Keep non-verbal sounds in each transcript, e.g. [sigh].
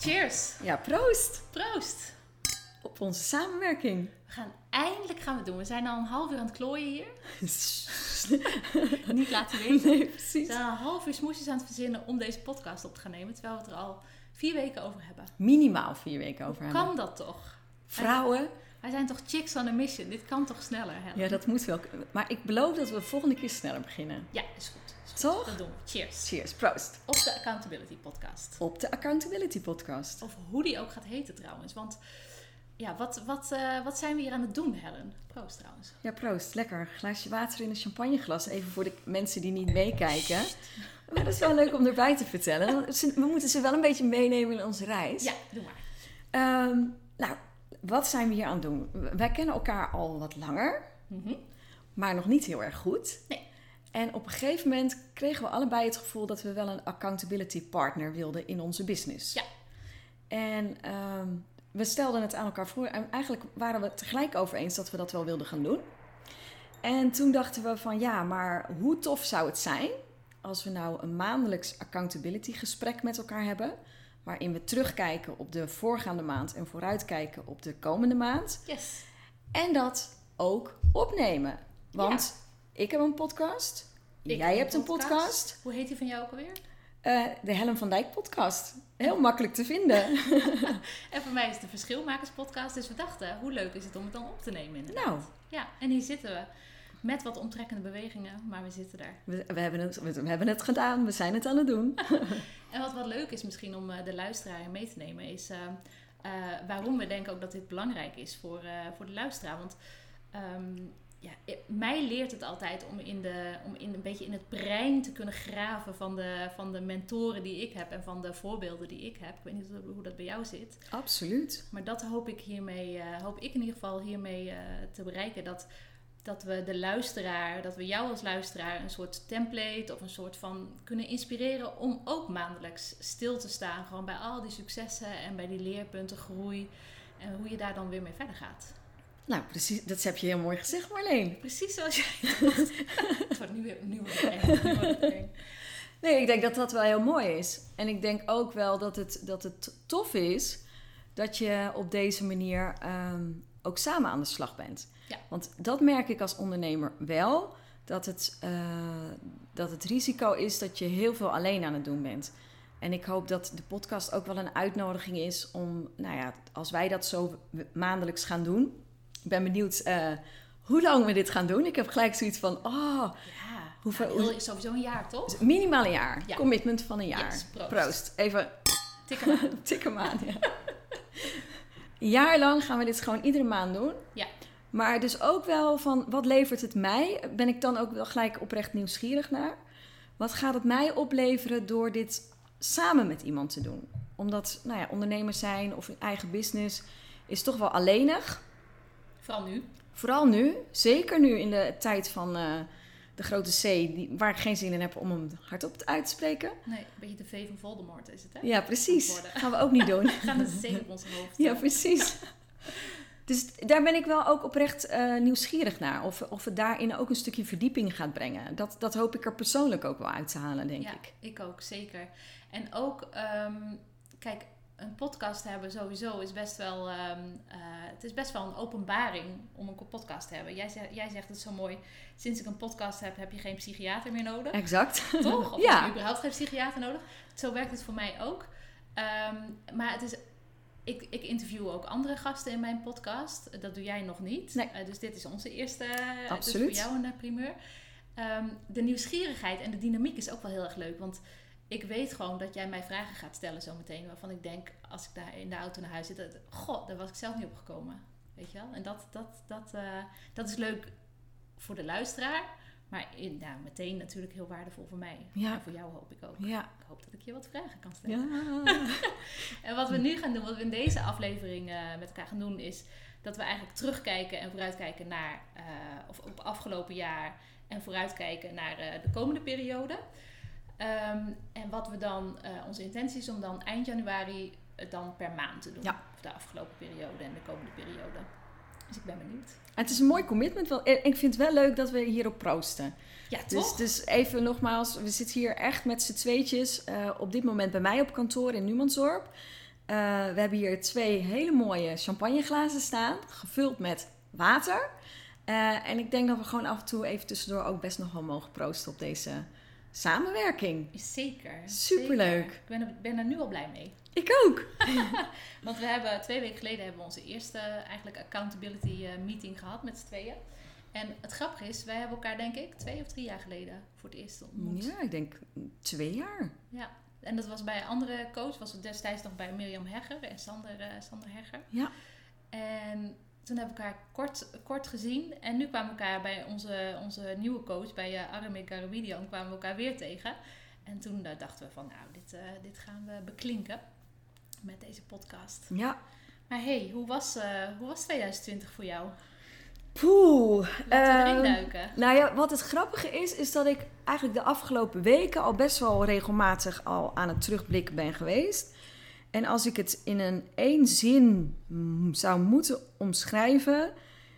Cheers! Ja, proost Proost! op onze samenwerking. We gaan eindelijk gaan we doen. We zijn al een half uur aan het klooien hier. [laughs] Niet laten weten. nee, We precies. zijn al een half uur smoesjes aan het verzinnen om deze podcast op te gaan nemen. Terwijl we het er al vier weken over hebben. Minimaal vier weken over hebben. Kan dat toch? Vrouwen, Wij zijn toch chicks on a mission? Dit kan toch sneller, hè? ja, dat moet wel. Maar ik beloof dat we de volgende keer sneller beginnen. Ja, is goed. Toch? Dat doen we. Cheers. Cheers, proost. Op de Accountability Podcast. Op de Accountability Podcast. Of hoe die ook gaat heten trouwens. Want ja, wat, wat, eh, wat zijn we hier aan het doen, Helen? Proost trouwens. Ja, proost. Lekker. Glaasje water in een champagneglas. Even voor de mensen die niet meekijken. Maar dat is wel leuk om erbij te vertellen. We moeten ze wel een beetje meenemen in onze reis. Ja, doe maar. Ehm, nou, wat zijn we hier aan het doen? Wij kennen elkaar al wat langer, Mhm. maar nog niet heel erg goed. Nee. En op een gegeven moment kregen we allebei het gevoel dat we wel een accountability partner wilden in onze business. Ja. En ehm, we stelden het aan elkaar voor. En eigenlijk waren we het tegelijk over eens dat we dat wel wilden gaan doen. En toen dachten we van ja, maar hoe tof zou het zijn als we nou een maandelijks accountability gesprek met elkaar hebben. Waarin we terugkijken op de voorgaande maand en vooruitkijken op de komende maand. Yes. En dat ook opnemen. Want ik heb een podcast. Ik jij heb hebt een podcast. Hoe heet die van jou ook alweer? Eh, de Helen van Dijk podcast. Heel makkelijk te vinden. [laughs] En voor mij is het de Verschilmakers podcast. Dus we dachten, hoe leuk is het om het dan op te nemen inderdaad. Nou. Ja, en hier zitten we. Met wat omtrekkende bewegingen, maar we zitten daar. We, we, hebben het, we, we hebben het gedaan. We zijn het aan het doen. [laughs] En wat wat leuk is misschien om eh, de luisteraar mee te nemen, is eh, waarom we denken ook dat dit belangrijk is voor, voor de luisteraar. Want ehm, ja, i- mij leert het altijd om, in de, om in, een beetje in het brein te kunnen graven van de, van de mentoren die ik heb en van de voorbeelden die ik heb. Ik weet niet hoe- hoe dat bij jou zit. Absoluut. Maar dat hoop ik hiermee, eh, hoop ik in ieder geval hiermee eh, te bereiken. Dat, dat we de luisteraar, dat we jou als luisteraar een soort template of een soort van kunnen inspireren om ook maandelijks stil te staan. Gewoon bij al die successen en bij die leerpunten, groei. En hoe je daar dan weer mee verder gaat. Nou, precies. Dat heb je heel mooi gezegd, Marleen. Precies zoals jij. [laughs] Het wordt nu weer. Nee, ik denk dat dat wel heel mooi is. En ik denk ook wel dat het, dat het tof is dat je op deze manier ehm, ook samen aan de slag bent. Ja. Want dat merk ik als ondernemer wel. Dat het, eh, dat het risico is dat je heel veel alleen aan het doen bent. En ik hoop dat de podcast ook wel een uitnodiging is om, nou ja, als wij dat zo maandelijks gaan doen. Ik ben benieuwd eh, hoe lang we dit gaan doen. Ik heb gelijk zoiets van, oh, Ja, Hoeveel- heel- sowieso een jaar toch? minimaal een jaar. Ja. Commitment van een jaar. Yes, proost. proost. Even Tik hem aan. [laughs] Ja. Jaar lang gaan we dit gewoon iedere maand doen. Ja. Maar dus ook wel van, wat levert het mij? Ben ik dan ook wel gelijk oprecht nieuwsgierig naar? Wat gaat het mij opleveren door dit samen met iemand te doen? Omdat, nou ja, ondernemers zijn of een eigen business is toch wel alleenig. Vooral nu. Vooral nu, zeker nu in de tijd van eh, de grote C, die, waar ik geen zin in heb om hem hardop uit te spreken. Nee, een beetje de V van Voldemort is het hè? Ja, precies. [laughs] Gaan we ook niet doen. [laughs] We gaan een zee op ons hoofd. Ja, precies. [laughs] Dus daar ben ik wel ook oprecht eh, nieuwsgierig naar. Of, of het daarin ook een stukje verdieping gaat brengen. Dat, dat hoop ik er persoonlijk ook wel uit te halen, denk ja, ik. ik ook, zeker. En ook, ehm, kijk, een podcast hebben sowieso is best wel, ehm, eh, het is best wel een openbaring om een podcast te hebben. Jij, zegt, jij zegt het zo mooi, sinds ik een podcast heb, heb je geen psychiater meer nodig. Exact. Toch? Of [laughs] Ja. heb je überhaupt geen psychiater nodig? Zo werkt het voor mij ook. Ehm, maar het is, ik, ik interview ook andere gasten in mijn podcast. Dat doe jij nog niet. Nee. Eh, dus dit is onze eerste, eh, Absoluut. dus voor jou een primeur. Ehm, de nieuwsgierigheid en de dynamiek is ook wel heel erg leuk. Want ik weet gewoon dat jij mij vragen gaat stellen zometeen. Waarvan ik denk, als ik daar in de auto naar huis zit... Dat, goh, daar was ik zelf niet op gekomen. Weet je wel? En dat, dat, dat, eh, dat is leuk voor de luisteraar. Maar in, nou, meteen natuurlijk heel waardevol voor mij. Ja. En voor jou hoop ik ook. Ja. Ik hoop dat ik je wat vragen kan stellen. Ja. [laughs] En wat we nu gaan doen, wat we in deze aflevering eh, met elkaar gaan doen, is dat we eigenlijk terugkijken en vooruitkijken naar, eh, of op afgelopen jaar en vooruitkijken naar de komende periode. Ehm, en wat we dan, eh, onze intentie is om dan eind januari het dan per maand te doen. Ja. Of de afgelopen periode en de komende periode. Dus ik ben benieuwd. Het is een mooi commitment. wel- en Ik vind het wel leuk dat we hierop proosten. Ja, Dus, toch? dus even nogmaals, we zitten hier echt met z'n tweetjes. eh, op dit moment bij mij op kantoor in Numansdorp. Eh, we hebben hier twee hele mooie champagneglazen staan, gevuld met water. Eh, en ik denk dat we gewoon af en toe even tussendoor ook best nog wel mogen proosten op deze samenwerking. Zeker. Superleuk. zeker. Ik ben er, ben er nu al blij mee. Ik ook. [laughs] Want we hebben twee weken geleden hebben we onze eerste eigenlijk accountability eh, meeting gehad met z'n tweeën. En het grappige is, wij hebben elkaar denk ik twee of drie jaar geleden voor het eerst ontmoet. Ja, ik denk twee jaar. Ja. En dat was bij een andere coach, was het destijds nog bij Mirjam Hegger en Sander, eh, Sander Hegger. Ja. En toen hebben we elkaar kort, kort gezien. En nu kwamen we elkaar bij onze, onze nieuwe coach, bij uh, Arame Garawidian, kwamen we elkaar weer tegen. En toen eh, dachten we van, nou, dit, eh, dit gaan we beklinken met deze podcast. Ja. Maar hey, hoe was, eh, hoe was 2020 voor jou? Poeh. Laten ehm, duiken. Nou ja, wat het grappige is, is dat ik eigenlijk de afgelopen weken al best wel regelmatig al aan het terugblikken ben geweest. En als ik het in een één zin mm, zou moeten omschrijven,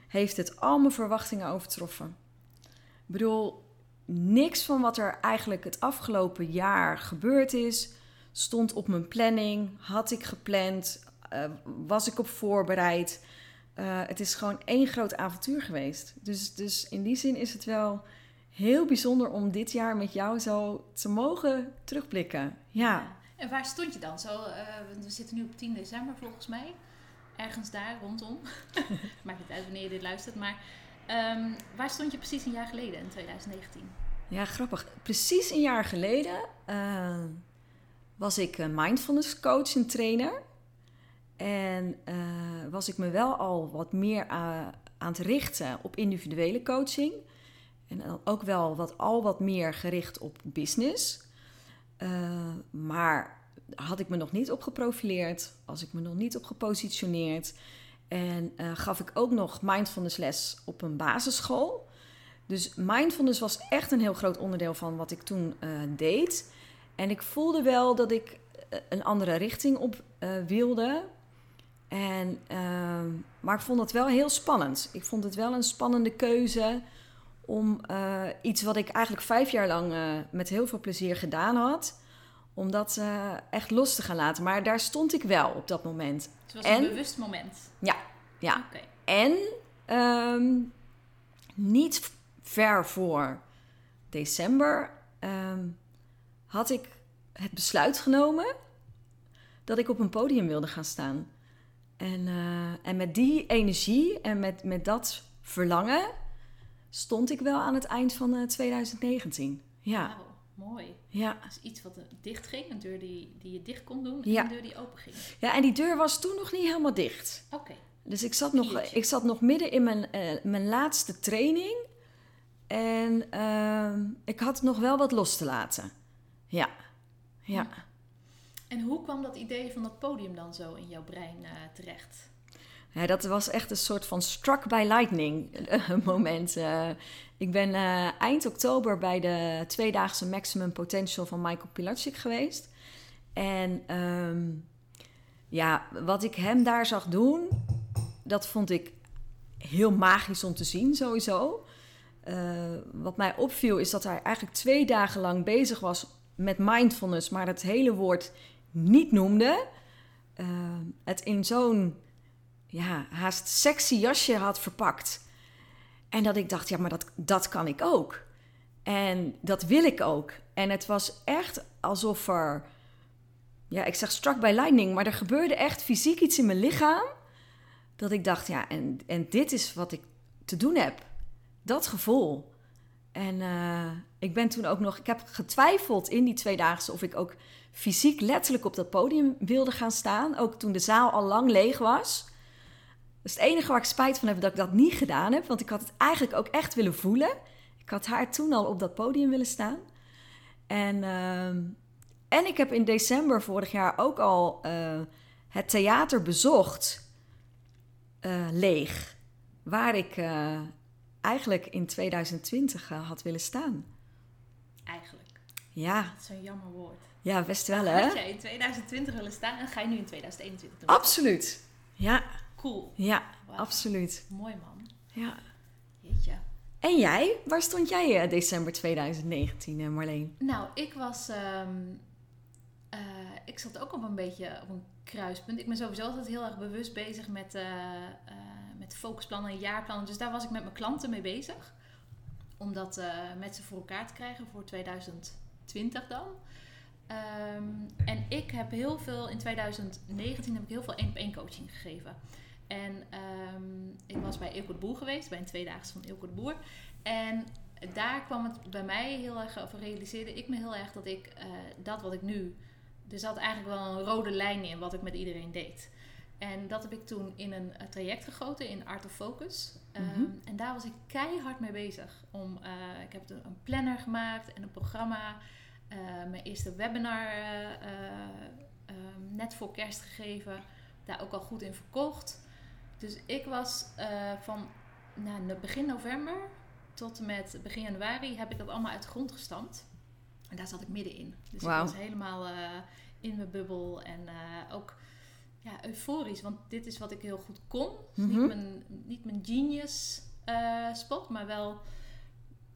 heeft het al mijn verwachtingen overtroffen. Ik bedoel, niks van wat er eigenlijk het afgelopen jaar gebeurd is, stond op mijn planning, had ik gepland, eh, was ik op voorbereid. Eh, het is gewoon één groot avontuur geweest. Dus, dus in die zin is het wel heel bijzonder om dit jaar met jou zo te mogen terugblikken. Ja. En waar stond je dan? Zo, eh, we zitten nu op 10 december volgens mij. Ergens daar rondom. [laughs] [laughs] Maakt niet uit wanneer je dit luistert. Maar ehm, waar stond je precies een jaar geleden in 2019? Ja, grappig. Precies een jaar geleden eh, was ik een mindfulness coach en trainer. En eh, was ik me wel al wat meer aan, aan het richten op individuele coaching. En ook wel wat, al wat meer gericht op business. Uh, maar had ik me nog niet op geprofileerd, was ik me nog niet op gepositioneerd. En uh, gaf ik ook nog mindfulness les op een basisschool. Dus mindfulness was echt een heel groot onderdeel van wat ik toen uh, deed. En ik voelde wel dat ik eh, een andere richting op wilde. En, ehm, maar ik vond het wel heel spannend. Ik vond het wel een spannende keuze om uh, iets wat ik eigenlijk vijf jaar lang uh, met heel veel plezier gedaan had, om dat uh, echt los te gaan laten. Maar daar stond ik wel op dat moment. Het was en, een bewust moment. Ja, ja. Okay. En um, niet ver voor december um, had ik het besluit genomen dat ik op een podium wilde gaan staan. En, en met die energie en met, met dat verlangen stond ik wel aan het eind van uh, 2019. Ja. Wow, mooi. Ja. Dus iets wat dicht ging, een deur die, die je dicht kon doen en ja. een deur die open ging. Ja, en die deur was toen nog niet helemaal dicht. Oké. Okay. Dus ik zat, nog, ik zat nog midden in mijn, uh, mijn laatste training. En uh, ik had nog wel wat los te laten. Ja. Ja. En hoe kwam dat idee van dat podium dan zo in jouw brein uh, terecht? Ja, dat was echt een soort van struck by lightning [laughs] moment. Uh, ik ben uh, eind oktober bij de tweedaagse Maximum Potential van Michael Pilatschik geweest. En um, ja, wat ik hem daar zag doen, dat vond ik heel magisch om te zien sowieso. Wat mij opviel is dat hij eigenlijk twee dagen lang bezig was met mindfulness, maar het hele woord niet noemde. het in zo'n ja, haast sexy jasje had verpakt. En dat ik dacht, ja, maar dat, dat kan ik ook. En dat wil ik ook. En het was echt alsof er, ja, ik zeg struck by lightning, maar er gebeurde echt fysiek iets in mijn lichaam. Dat ik dacht, ja, en, en dit is wat ik te doen heb. Dat gevoel. En uh, ik ben toen ook nog, ik heb getwijfeld in die tweedaagse of ik ook fysiek letterlijk op dat podium wilde gaan staan. Ook toen de zaal al lang leeg was. Dus het enige waar ik spijt van heb dat ik dat niet gedaan heb. Want ik had het eigenlijk ook echt willen voelen. Ik had haar toen al op dat podium willen staan. En, ehm, en ik heb in december vorig jaar ook al eh, het theater bezocht, eh, leeg. Waar ik eh, eigenlijk in 2020 had willen staan. Eigenlijk. Ja. Dat is een jammer woord. Ja, best wel hè? Had jij in 2020 willen staan en ga je nu in 2021 doen? Absoluut. Ja. Cool. Ja, absoluut. Mooi man. Ja. Jeetje. En jij? Waar stond jij eh, december 2019, eh, Marleen? Nou, ik was... ehm, eh, ik zat ook op een beetje op een kruispunt. Ik ben sowieso altijd heel erg bewust bezig met, met focusplannen en jaarplannen. Dus daar was ik met mijn klanten mee bezig. Om dat met ze voor elkaar te krijgen voor 2020 dan. Ehm, en ik heb heel veel, in 2019 heb ik heel veel één op één coaching gegeven. En ehm, ik was bij Ilko de Boer geweest, bij een tweedaagse van Ilko de Boer. En daar kwam het bij mij heel erg, of realiseerde ik me heel erg dat ik eh, dat wat ik nu. Er zat eigenlijk wel een rode lijn in wat ik met iedereen deed. En dat heb ik toen in een eh, traject gegoten in Art of Focus. Ehm, Mhm. En daar was ik keihard mee bezig. Om, eh, ik heb een een planner gemaakt en een programma. Mijn eerste webinar eh, eh, ehm, net voor kerst gegeven. Daar ook al goed in verkocht. Dus ik was eh, van nou, no- begin november tot en met begin januari heb ik dat allemaal uit de grond gestampt. En daar zat ik middenin. Dus ik was helemaal eh, in mijn bubbel en eh, ook ja, euforisch. Want dit is wat ik heel goed kon. Dus Mhm. niet, mijn, niet mijn genius spot, maar wel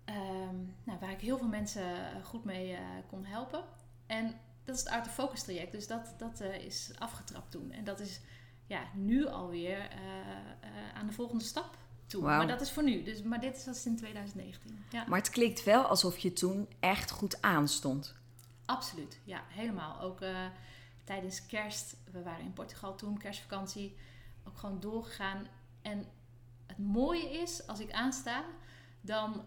ehm, nou, waar ik heel veel mensen goed mee kon helpen. En dat is het Art of Focus traject. Dus dat, dat is afgetrapt toen. En dat is ja, nu alweer eh, aan de volgende stap toe. Maar dat is voor nu. Dus, maar dit is dat in 2019. Ja, Maar het klinkt wel alsof je toen echt goed aanstond. absoluut. Ja, helemaal. Ook eh, tijdens kerst. We waren in Portugal toen, kerstvakantie. Ook gewoon doorgegaan. En het mooie is, als ik aansta, dan,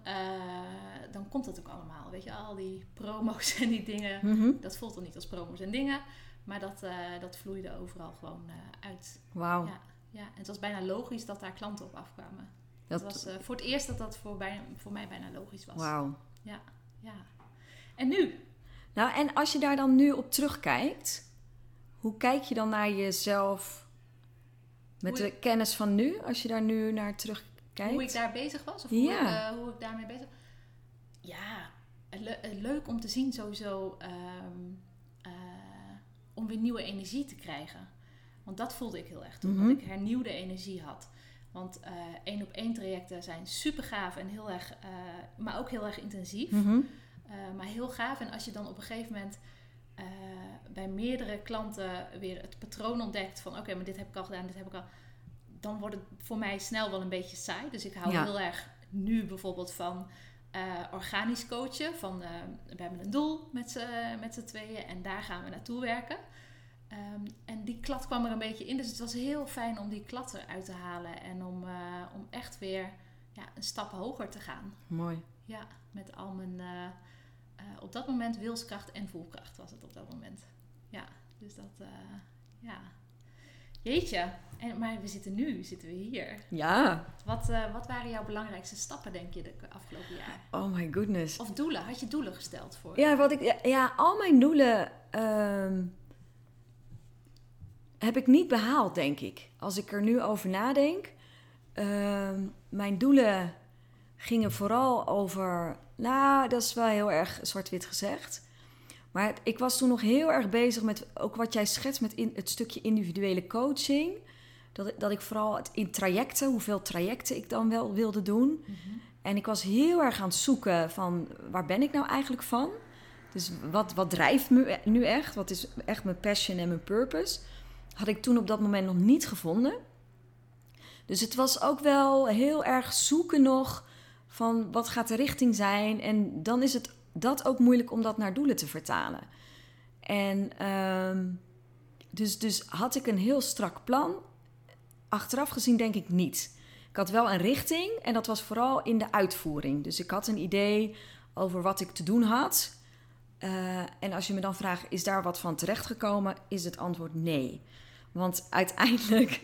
dan komt dat ook allemaal. Weet je, al die promo's [laughs] en die dingen. Mhm. Dat voelt dan niet als promo's en dingen. Maar dat, eh, dat vloeide overal gewoon eh, uit. Wauw. Ja, ja, en het was bijna logisch dat daar klanten op afkwamen. Dat- Het was eh, voor het eerst dat dat voor, bijna, voor mij bijna logisch was. Wauw. Ja, ja. En nu? Nou, en als je daar dan nu op terugkijkt, hoe kijk je dan naar jezelf met de kennis van nu, als je daar nu naar terugkijkt? Hoe ik daar bezig was? Of hoe, Ja. ik, hoe ik daarmee bezig Ja, le- eh, leuk om te zien sowieso ehm, eh, om weer nieuwe energie te krijgen. Want dat voelde ik heel erg toen, Mhm. dat ik hernieuwde energie had. Want eh, één op één trajecten zijn super gaaf en heel erg, eh, maar ook heel erg intensief. Mhm. Eh, maar heel gaaf. En als je dan op een gegeven moment bij meerdere klanten weer het patroon ontdekt van oké, maar dit heb ik al gedaan, dit heb ik al. Dan wordt het voor mij snel wel een beetje saai. Dus ik hou Ja. heel erg nu bijvoorbeeld van eh, organisch coachen. Van eh, we hebben een doel met z'n met z'n tweeën en daar gaan we naartoe werken. Ehm, en die klad kwam er een beetje in. Dus het was heel fijn om die klad eruit te halen. En om, eh, om echt weer ja, een stap hoger te gaan. Mooi. Ja, met al mijn op dat moment wilskracht en voelkracht was het op dat moment. Ja, dus dat, ja. Jeetje, en, maar we zitten nu, zitten we hier. Ja. Wat, eh, wat waren jouw belangrijkste stappen, denk je, de afgelopen jaar? Oh my goodness. Of doelen? Had je doelen gesteld voor? Ja, wat ik, ja, ja, al mijn doelen ehm, heb ik niet behaald, denk ik. Als ik er nu over nadenk. Ehm, mijn doelen gingen vooral over. Nou, dat is wel heel erg zwart-wit gezegd. Maar ik was toen nog heel erg bezig met ook wat jij schetst met in, het stukje individuele coaching. Dat, ik- dat ik vooral het in trajecten, hoeveel trajecten ik dan wel wilde doen. Mhm. En ik was heel erg aan het zoeken van waar ben ik nou eigenlijk van? Dus wat, wat drijft me nu echt? Wat is echt mijn passion en mijn purpose? Had ik toen op dat moment nog niet gevonden. Dus het was ook wel heel erg zoeken nog van wat gaat de richting zijn. En dan is het dat ook moeilijk om dat naar doelen te vertalen. En ehm, dus, dus had ik een heel strak plan. Achteraf gezien denk ik niet. Ik had wel een richting en dat was vooral in de uitvoering. Dus ik had een idee over wat ik te doen had. Eh, en als je me dan vraagt, is daar wat van terechtgekomen? Is het antwoord nee. Want [laughs] uiteindelijk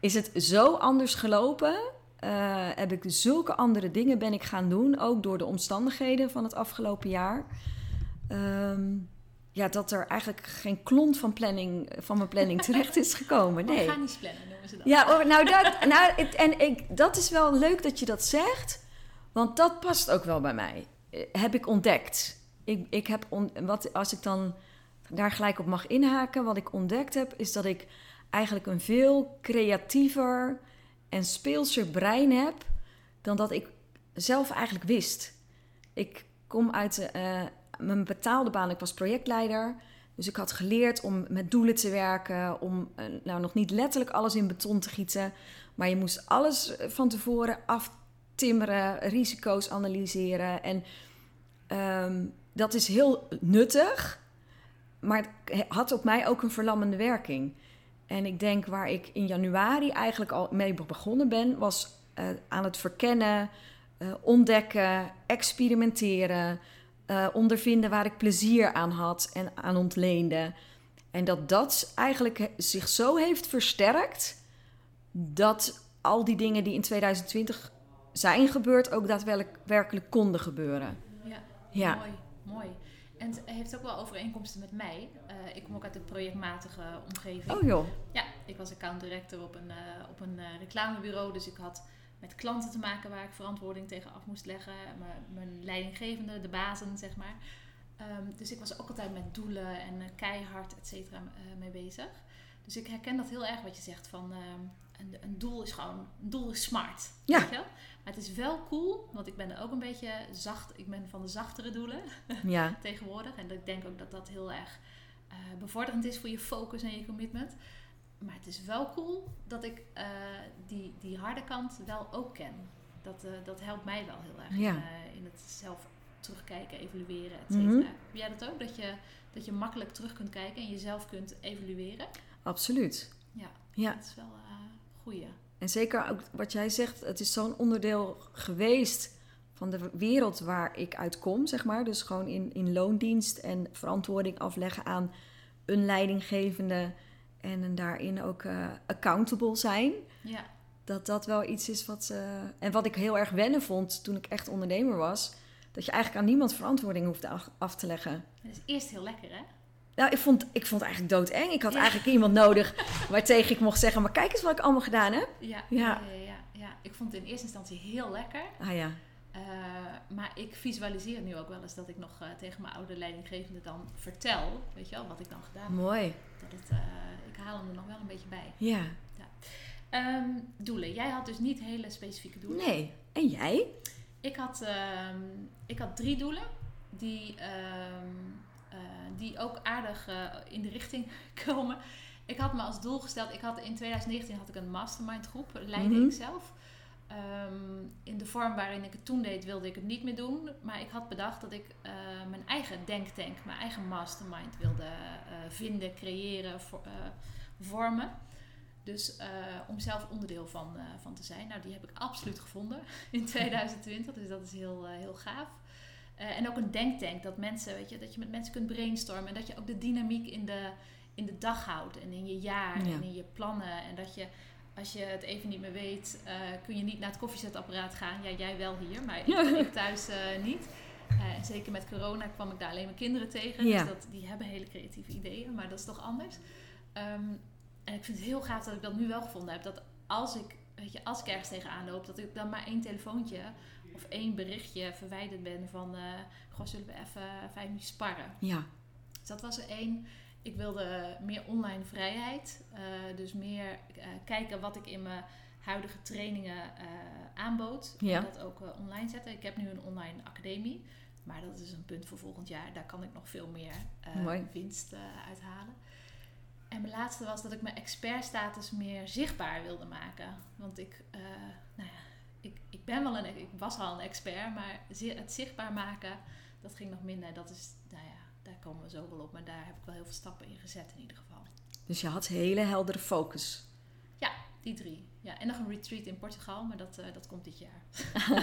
is het zo anders gelopen eh, heb ik zulke andere dingen ben ik gaan doen. Ook door de omstandigheden van het afgelopen jaar. Ehm, ja, dat er eigenlijk geen klont van, planning, van mijn planning [laughs] terecht is gekomen. Nee. Organisch plannen noemen ze dat. Ja, nou, dat, nou het- en ik, dat is wel leuk dat je dat zegt. Want dat past ook wel bij mij. Eh, Heb ik ontdekt. Ik, ik heb on, wat, als ik dan daar gelijk op mag inhaken, wat ik ontdekt heb, is dat ik eigenlijk een veel creatiever en speelser brein heb dan dat ik zelf eigenlijk wist. Ik kom uit eh, mijn betaalde baan, ik was projectleider. Dus ik had geleerd om met doelen te werken, om eh, nou nog niet letterlijk alles in beton te gieten, maar je moest alles eh, van tevoren aftimmeren, risico's analyseren. En ehm, dat is heel nuttig, maar het had op mij ook een verlammende werking. En ik denk waar ik in januari eigenlijk al mee begonnen ben, was eh, aan het verkennen, ontdekken, experimenteren, eh, ondervinden waar ik plezier aan had en aan ontleende. En dat dat eigenlijk zich zo heeft versterkt dat al die dingen die in 2020 zijn gebeurd ook daadwerkelijk werkelijk konden gebeuren. Ja, Ja. mooi, mooi. En het heeft ook wel overeenkomsten met mij. Eh, ik kom ook uit de projectmatige omgeving. Oh joh. Ja, ik was account director op een, eh, op een reclamebureau. Dus ik had met klanten te maken waar ik verantwoording tegen af moest leggen. Mijn, mijn leidinggevende, de bazen, zeg maar. Ehm, dus ik was ook altijd met doelen en eh, keihard, et cetera, eh, mee bezig. Dus ik herken dat heel erg wat je zegt van... ehm, een, een doel is gewoon... Een doel is smart. Ja. Weet je wel? Maar het is wel cool, want ik ben ook een beetje zacht... Ik ben van de zachtere doelen [laughs] Ja. tegenwoordig. En ik denk ook dat dat heel erg eh, bevorderend is voor je focus en je commitment. Maar het is wel cool dat ik eh, die, die harde kant wel ook ken. Dat, eh, dat helpt mij wel heel erg Ja. eh, in het zelf terugkijken, evalueren, et cetera. Mhm. Heb jij dat ook? Dat je, dat je makkelijk terug kunt kijken en jezelf kunt evalueren? Absoluut. Ja, Ja. dat is wel een goeie. En zeker ook wat jij zegt, het is zo'n onderdeel geweest van de wereld waar ik uit kom, zeg maar. Dus gewoon in, in loondienst en verantwoording afleggen aan een leidinggevende en daarin ook eh, accountable zijn. Ja, Dat dat wel iets is wat... eh, en wat ik heel erg wennen vond toen ik echt ondernemer was... dat je eigenlijk aan niemand verantwoording hoeft af, te leggen. dat is eerst heel lekker hè? Nou, ik vond, ik vond het eigenlijk doodeng. Ik had Ja. eigenlijk iemand nodig waartegen ik mocht zeggen... maar kijk eens wat ik allemaal gedaan heb. Ja, Ja. ja. Ja, ja, ja. Ik vond het in eerste instantie heel lekker. Ah ja, Uh, maar ik visualiseer nu ook wel eens dat ik nog uh, tegen mijn oude leidinggevende dan vertel, weet je wel, wat ik dan gedaan heb. mooi. Dat het, uh, ik haal hem er nog wel een beetje bij. Ja. Um, doelen. Jij had dus niet hele specifieke doelen. Nee. En jij? Ik had, um, ik had drie doelen die, um, uh, die ook aardig in de richting [laughs] komen. Ik had me als doel gesteld, ik had in 2019 had ik een mastermind groep, leidde mm -hmm. ik zelf. Um, in de vorm waarin ik het toen deed, wilde ik het niet meer doen. Maar ik had bedacht dat ik uh, mijn eigen denktank, mijn eigen mastermind wilde uh, vinden, creëren, voor, uh, vormen. Dus om zelf onderdeel van, van te zijn. Nou, die heb ik absoluut gevonden [laughs] in 2020. Dus dat is heel, heel gaaf. en ook een denktank, dat mensen, weet je, dat je met mensen kunt brainstormen. En dat je ook de dynamiek in de, in de dag houdt. En in je jaar ja. en in je plannen. En dat je als je het even niet meer weet, uh, kun je niet naar het koffiezetapparaat gaan. Ja, jij wel hier, maar ik, [laughs] ik thuis uh, niet. Uh, en zeker met corona kwam ik daar alleen mijn kinderen tegen. Ja. Dus dat, die hebben hele creatieve ideeën, maar dat is toch anders. Um, en ik vind het heel gaaf dat ik dat nu wel gevonden heb. Dat als ik, weet je, als ik ergens tegenaan loop, dat ik dan maar één telefoontje of één berichtje verwijderd ben van... goh, zullen we even vijf minuten sparren? Ja. Dus dat was er één. Ik wilde meer online vrijheid. Uh, dus meer uh, kijken wat ik in mijn huidige trainingen uh, aanbood. Ja. En dat ook online zetten. Ik heb nu een online academie. Maar dat is een punt voor volgend jaar. Daar kan ik nog veel meer winst uithalen. En mijn laatste was dat ik mijn expertstatus meer zichtbaar wilde maken. Want ik, nou ja, ik, ik ben wel een, ik was al een expert, maar het zichtbaar maken, dat ging nog minder. Dat is, nou ja, daar komen we zo wel op. Maar daar heb ik wel heel veel stappen in gezet in ieder geval. Dus je had hele heldere focus. Ja, die drie. Ja, en nog een retreat in Portugal, maar dat, uh, dat komt dit jaar.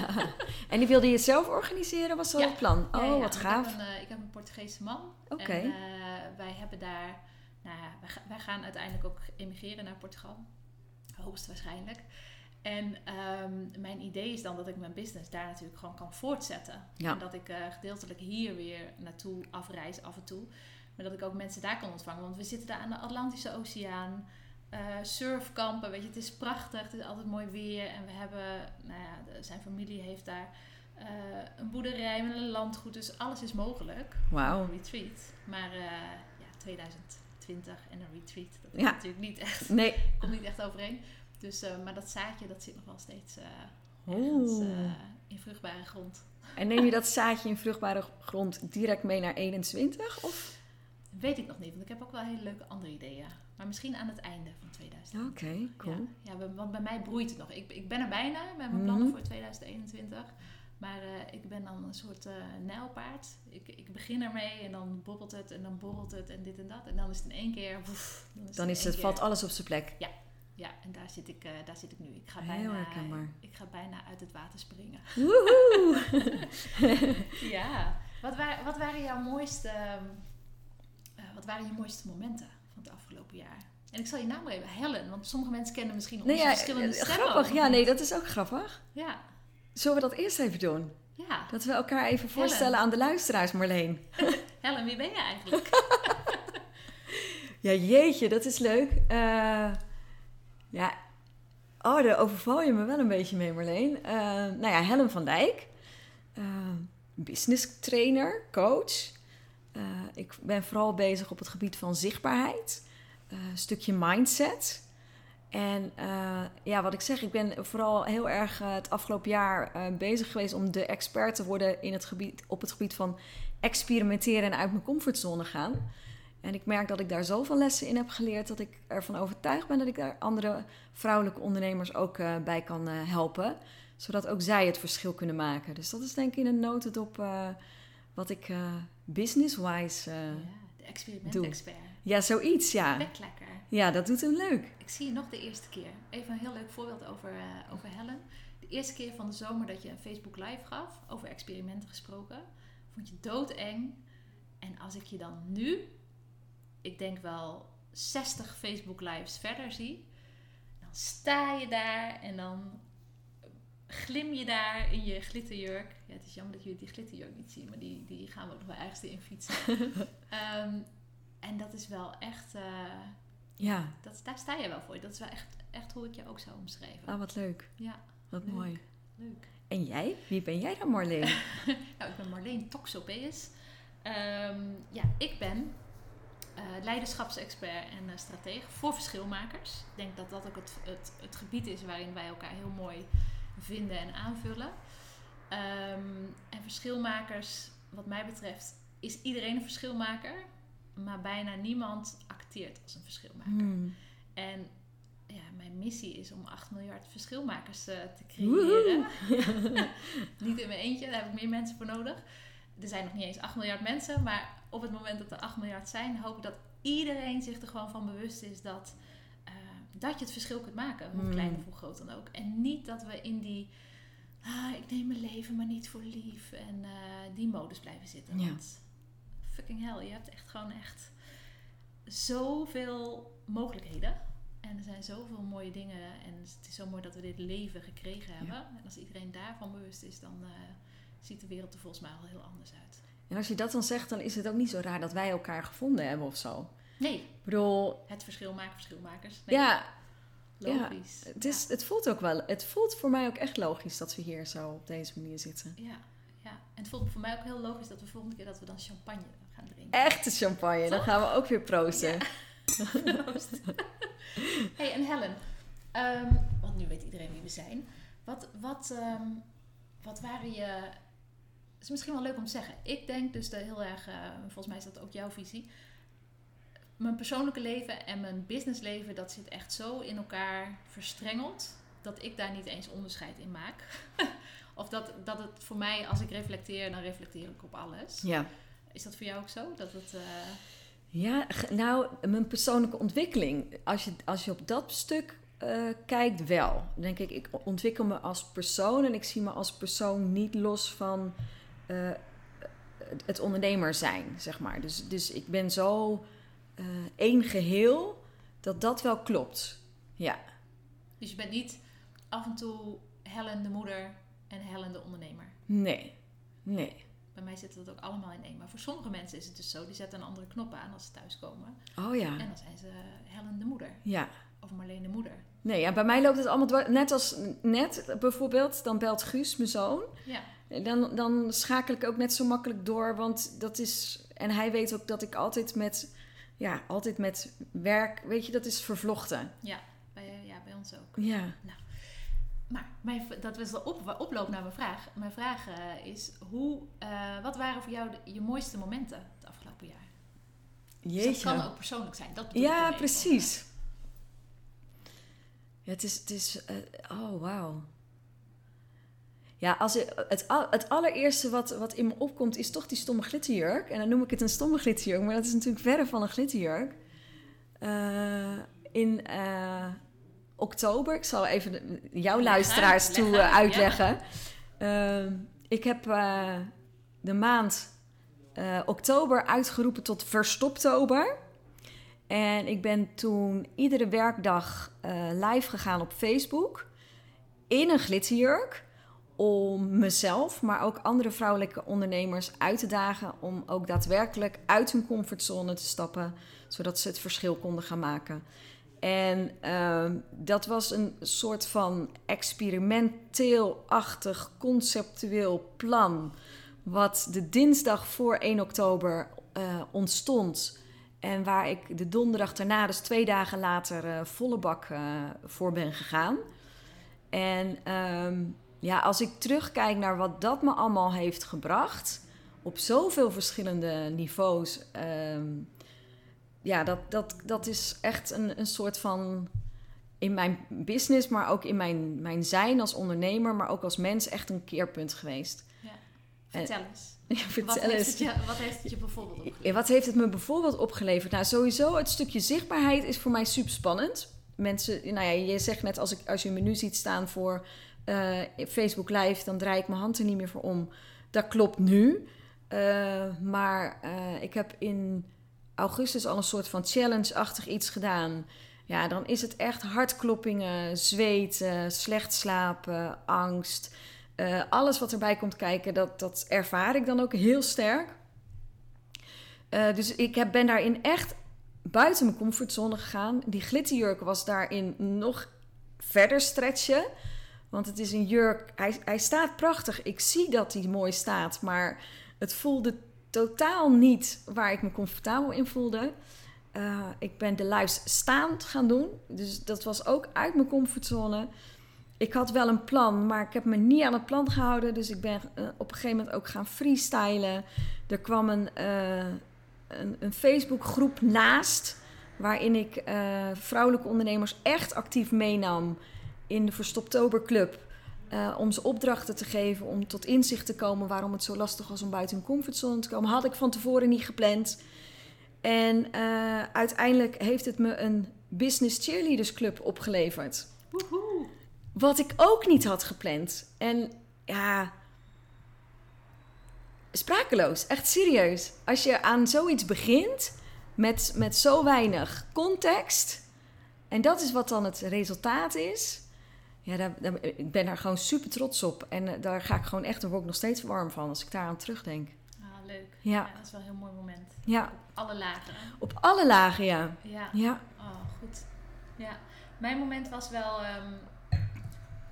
[laughs] en die wilde je zelf organiseren, was dat ja. het plan? Oh, ja, ja, wat gaaf. Ik heb, een, uh, ik heb een Portugese man. Oké. Okay. En uh, wij hebben daar, nou ja, wij, wij, gaan uiteindelijk ook emigreren naar Portugal. Hoogstwaarschijnlijk. En ehm, mijn idee is dan dat ik mijn business daar natuurlijk gewoon kan voortzetten. Ja. En dat ik eh, gedeeltelijk hier weer naartoe afreis af en toe. Maar dat ik ook mensen daar kan ontvangen. Want we zitten daar aan de Atlantische Oceaan. eh, surfkampen, weet je, het is prachtig. Het is altijd mooi weer. En we hebben, nou ja, de- zijn familie heeft daar eh, een boerderij met een landgoed. Dus alles is mogelijk. Wauw. Een retreat. Maar ja, 2020 en een retreat, dat is Ja. natuurlijk niet echt, Nee. komt niet echt overeen. Dus, eh, maar dat zaadje, dat zit nog wel steeds eh, ergens eh, in vruchtbare grond. En neem je dat zaadje in vruchtbare grond direct mee naar 21? Of? Weet ik nog niet, want ik heb ook wel hele leuke andere ideeën. Maar misschien aan het einde van 2000. Oké, cool. Ja, want bij mij broeit het nog. Ik, ik ben er bijna met mijn plannen Mhm. voor 2021. Maar ik ben dan een soort eh nijlpaard. Ik, ik begin ermee en dan bobbelt het en dan borrelt het en dit en dat. En dan is het in één keer... dan is Dan het, valt alles op zijn plek. Ja, en daar zit ik, eh, daar zit ik nu. Ik ga, Heel bijna, ik ga bijna uit het water springen. [laughs] Woehoe! [laughs] ja. Wat, wa- wat waren jouw mooiste... ehm, eh, wat waren je mooiste momenten van het afgelopen jaar? En ik zal je naam maar even Helen, want sommige mensen kennen misschien onze Nee, ja, verschillende eh, stemmen. grappig. Ja, nee, dat is ook grappig. Ja, Zullen we dat eerst even doen? ja. Dat we elkaar even voorstellen aan de luisteraars, Marleen. [laughs] Helen, wie ben je eigenlijk? Ja, jeetje, dat is leuk. Eh, ja, oh, daar overval je me wel een beetje mee, Marleen. Eh, nou ja, Helen van Dijk. Eh, business trainer, coach. Eh, ik ben vooral bezig op het gebied van zichtbaarheid. Een stukje mindset. En ja, wat ik zeg, ik ben vooral heel erg het afgelopen jaar bezig geweest om de expert te worden in het gebied, op het gebied van experimenteren en uit mijn comfortzone gaan. En ik merk dat ik daar zoveel lessen in heb geleerd dat ik ervan overtuigd ben dat ik daar andere vrouwelijke ondernemers ook eh, bij kan eh, helpen. Zodat ook zij het verschil kunnen maken. Dus dat is denk ik in een notendop eh wat ik business-wise... ja, de experiment-expert. ja, zoiets, ja. Lekker. Ja, dat doet hem leuk. Ik zie je nog de eerste keer. Even een heel leuk voorbeeld over, over Helen. De eerste keer van de zomer dat je een Facebook Live gaf, over experimenten gesproken, vond je doodeng. En als ik je dan nu, ik denk wel 60 Facebook Lives verder zie, dan sta je daar en dan glim je daar in je glitterjurk. Ja, het is jammer dat jullie die glitterjurk niet zien, maar die, die gaan we ook nog wel ergens in fietsen. [laughs] Ehm, en dat is wel echt... eh, Ja, dat, daar sta je wel voor. Dat is wel echt, echt hoe ik je ook zou omschrijven. ah, wat leuk. Ja, Wat Leuk. mooi. leuk. En jij? Wie ben jij dan, Marleen? [laughs] Nou, ik ben Marleen Toxopeus. Ehm ja, ik ben leiderschapsexpert en eh, stratege voor verschilmakers. Ik denk dat dat ook het, het, het gebied is waarin wij elkaar heel mooi vinden en aanvullen. Ehm, en verschilmakers, wat mij betreft, is iedereen een verschilmaker. Maar bijna niemand acteert als een verschilmaker. Hmm. En ja, mijn missie is om 8 miljard verschilmakers eh, te creëren. [laughs] niet in mijn eentje, daar heb ik meer mensen voor nodig. Er zijn nog niet eens 8 miljard mensen, maar op het moment dat er 8 miljard zijn, hoop ik dat iedereen zich er gewoon van bewust is dat, eh, dat je het verschil kunt maken, hoe Hmm. klein of hoe groot dan ook. En niet dat we in die, ah, ik neem mijn leven maar niet voor lief en eh, die modus blijven zitten. Ja. Want fucking hell, je hebt echt gewoon echt zoveel mogelijkheden. En er zijn zoveel mooie dingen. En het is zo mooi dat we dit leven gekregen hebben. En als iedereen daarvan bewust is, dan eh, ziet de wereld er volgens mij al heel anders uit. En als je dat dan zegt, dan is het ook niet zo raar dat wij elkaar gevonden hebben of zo. Nee, Ik bedoel, het verschil maken verschilmakers. Nee, ja, logisch. het, is, het voelt ook wel, het voelt voor mij ook echt logisch dat we hier zo op deze manier zitten. ja, ja, en het voelt voor mij ook heel logisch dat we volgende keer dat we dan champagne gaan drinken. Echte champagne, dan gaan we ook weer proosten. [laughs] Proost. hey, en Helen, ehm, want nu weet iedereen wie we zijn. Wat, wat, ehm, wat waren je... Het is misschien wel leuk om te zeggen. Ik denk dus dat heel erg, eh, volgens mij is dat ook jouw visie. Mijn persoonlijke leven en mijn businessleven, dat zit echt zo in elkaar verstrengeld. Dat ik daar niet eens onderscheid in maak. [laughs] of dat, dat het voor mij, als ik reflecteer, dan reflecteer ik op alles. Ja. Is dat voor jou ook zo? Dat het... eh, Ja, nou, mijn persoonlijke ontwikkeling. Als je, als je op dat stuk eh, kijkt, wel. Dan denk ik, ik ontwikkel me als persoon en ik zie me als persoon niet los van eh, het- ondernemer zijn, zeg maar. Dus, dus ik ben zo eh, één geheel dat dat wel klopt. Ja, Dus je bent niet af en toe Helen de moeder en Helen de ondernemer? Nee, nee. Bij mij zit dat ook allemaal in één. Maar voor sommige mensen is het dus zo. Die zetten een andere knop aan als ze thuiskomen. Oh ja, En dan zijn ze Helen de moeder. ja. Of Marleen de moeder. Nee, ja, bij mij loopt het allemaal dwars- net als net bijvoorbeeld. Dan belt Guus, mijn zoon. Ja. Dan, dan schakel ik ook net zo makkelijk door, want dat is... En hij weet ook dat ik altijd met, ja, altijd met werk... Weet je, dat is vervlochten. Ja, bij, ja, bij ons ook. Ja. Maar mijn, dat was de op, oploop naar mijn vraag. Mijn vraag eh, is, hoe, eh, wat waren voor jou de- je mooiste momenten het afgelopen jaar? Dus dat Jeetje. kan ook persoonlijk zijn. Dat Ja, precies. Ja, het is... Het is eh, oh, wauw. Ja, als het, het allereerste wat, wat in me opkomt is toch die stomme glitterjurk. En dan noem ik het een stomme glitterjurk, maar dat is natuurlijk verre van een glitterjurk. Eh, in eh, oktober, ik zal even jouw luisteraars toe eh, uit, uitleggen. Ehm, ik heb de maand oktober uitgeroepen tot Verstoptober. En ik ben toen iedere werkdag live gegaan op Facebook in een glitterjurk om mezelf, maar ook andere vrouwelijke ondernemers uit te dagen om ook daadwerkelijk uit hun comfortzone te stappen, zodat ze het verschil konden gaan maken. En ehm, dat was een soort van experimenteel-achtig, conceptueel plan, wat de dinsdag voor 1 oktober eh, ontstond. En waar ik de donderdag daarna, dus twee dagen later, eh, volle bak eh, voor ben gegaan. En ehm, ja, als ik terugkijk naar wat dat me allemaal heeft gebracht, op zoveel verschillende niveaus, ehm, ja, dat, dat, dat is echt een, een soort van in mijn business, maar ook in mijn, mijn zijn als ondernemer, maar ook als mens echt een keerpunt geweest. Vertel eens. [laughs] Ja, Wat heeft, het je, wat heeft het je bijvoorbeeld opgeleverd? Ja, wat heeft het me bijvoorbeeld opgeleverd? Nou, sowieso het stukje zichtbaarheid is voor mij super spannend. Mensen, nou ja, je zegt net als, ik, als je een menu ziet staan voor eh, Facebook Live, dan draai ik mijn hand er niet meer voor om. Dat klopt nu. Eh, maar eh, ik heb in augustus al een soort van challenge-achtig iets gedaan. Ja, dan is het echt hartkloppingen, zweten, slecht slapen, angst. Alles wat erbij komt kijken, dat, dat ervaar ik dan ook heel sterk. Dus ik heb, ben daarin echt buiten mijn comfortzone gegaan. Die glitterjurk was daarin nog verder stretchen. Want het is een jurk, hij, hij staat prachtig. Ik zie dat hij mooi staat, maar het voelde totaal niet waar ik me comfortabel in voelde. Eh, ik ben de lives staand gaan doen. Dus dat was ook uit mijn comfortzone. Ik had wel een plan, maar ik heb me niet aan het plan gehouden. Dus ik ben eh, op een gegeven moment ook gaan freestylen. Er kwam een, eh, een, een Facebookgroep naast... waarin ik vrouwelijke ondernemers echt actief meenam... in de Verstoptober Club... eh, om ze opdrachten te geven, om tot inzicht te komen... waarom het zo lastig was om buiten hun comfortzone te komen. Had ik van tevoren niet gepland... En eh, uiteindelijk heeft het me een Business Cheerleaders Club opgeleverd. Woehoe. Wat ik ook niet had gepland. En ja, sprakeloos, echt serieus. Als je aan zoiets begint met, met zo weinig context. En dat is wat dan het resultaat is. Ja, daar, daar- ik ben daar gewoon super trots op. En eh, daar ga ik gewoon echt, daar word ik nog steeds warm van als ik daaraan terugdenk. Ah, leuk. Ja. dat is wel een heel mooi moment. Ja, Op alle lagen. op alle lagen, ja. Ja. Ja, Oh, goed. Ja. Mijn moment was wel ehm,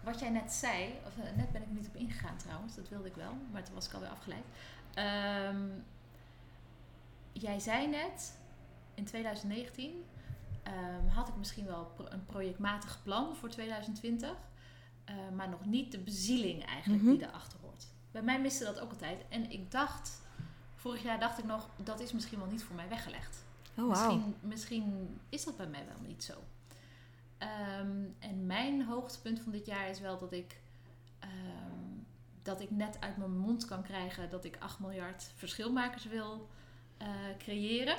wat jij net zei. Of, eh, net ben ik niet op ingegaan trouwens. Dat wilde ik wel. Maar toen was ik alweer afgeleid. Ehm, jij zei net, in 2019 ehm, had ik misschien wel een projectmatig plan voor 2020. eh, maar nog niet de bezieling eigenlijk Mhm. die daarachter hoort. Bij mij miste dat ook altijd. En ik dacht, vorig jaar dacht ik nog, dat is misschien wel niet voor mij weggelegd. oh. Misschien, misschien is dat bij mij wel niet zo. Ehm, en mijn hoogtepunt van dit jaar is wel dat ik, ehm, dat ik net uit mijn mond kan krijgen dat ik 8 miljard verschilmakers wil eh, creëren.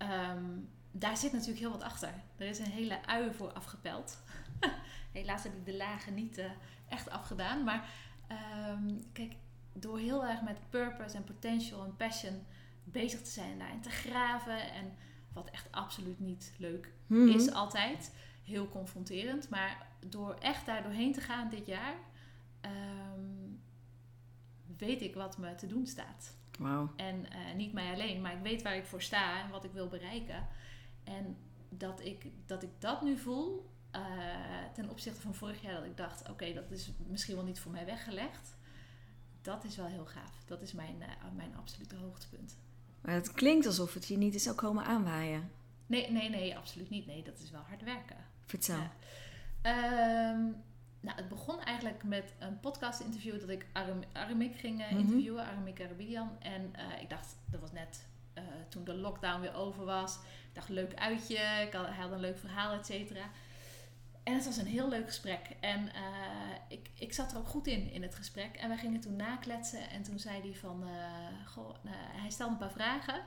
Ehm, daar zit natuurlijk heel wat achter. Er is een hele ui voor afgepeld. [laughs] Helaas heb ik de lagen niet eh, echt afgedaan. Maar ehm, kijk, door heel erg met purpose en potential en passion bezig te zijn en daarin te graven. En wat echt absoluut niet leuk Mhm. is altijd. heel confronterend. Maar door echt daar doorheen te gaan dit jaar, ehm, weet ik wat me te doen staat. En eh, niet mij alleen, maar ik weet waar ik voor sta en wat ik wil bereiken. En dat ik dat, ik dat nu voel, eh, ten opzichte van vorig jaar, dat ik dacht: oké, dat is misschien wel niet voor mij weggelegd. Dat is wel heel gaaf. Dat is mijn, uh, mijn absolute hoogtepunt. Maar het klinkt alsof het je niet is zou komen aanwaaien. Nee, nee, nee, absoluut niet. Nee, dat is wel hard werken. Vertel. Ja. Nou, het begon eigenlijk met een podcast-interview dat ik Aram Aramik ging uh, interviewen, Aramik Arabidian. En uh, ik dacht, dat was net uh, toen de lockdown weer over was. Ik dacht, leuk uitje, ik had, hij had een leuk verhaal, et cetera. En het was een heel leuk gesprek. En ik, ik zat er ook goed in, in het gesprek. En we gingen toen nakletsen. En toen zei hij van... goh, hij stelde een paar vragen.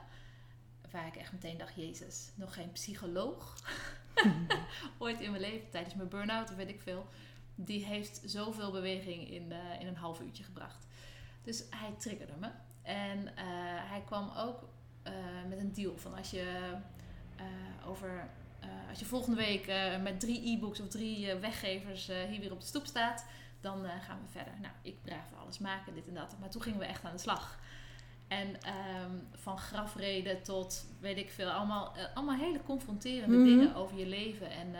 Waar ik echt meteen dacht... Jezus, nog geen psycholoog. [laughs] [laughs] Ooit in mijn leven, tijdens mijn burn-out of weet ik veel die heeft zoveel beweging in, in een half uurtje gebracht. Dus hij triggerde me. En uh, hij kwam ook uh, met een deal van als je over als je volgende week met drie e-books of drie weggevers hier weer op de stoep staat, dan gaan we verder. Nou, ik blijf alles maken, dit en dat. Maar toen gingen we echt aan de slag. En um, van grafreden tot weet ik veel, allemaal, allemaal hele confronterende mm -hmm. dingen over je leven en,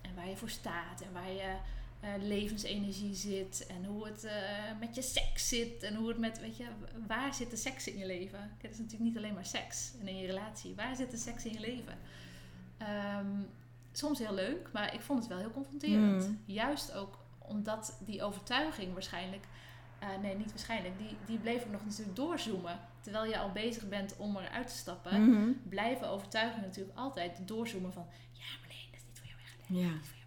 en waar je voor staat en waar je uh, levensenergie zit en hoe het uh, met je seks zit en hoe het met, weet je, waar zit de seks in je leven? Het is natuurlijk niet alleen maar seks en in je relatie. Waar zit de seks in je leven? Um, soms heel leuk, maar ik vond het wel heel confronterend. Mm. Juist ook omdat die overtuiging waarschijnlijk, uh, nee, niet waarschijnlijk, die, die bleef ook nog natuurlijk doorzoomen. Terwijl je al bezig bent om eruit te stappen, mm -hmm. blijven overtuigingen natuurlijk altijd doorzoomen van, ja, maar nee, dat is niet voor jou weggelegd. Ja.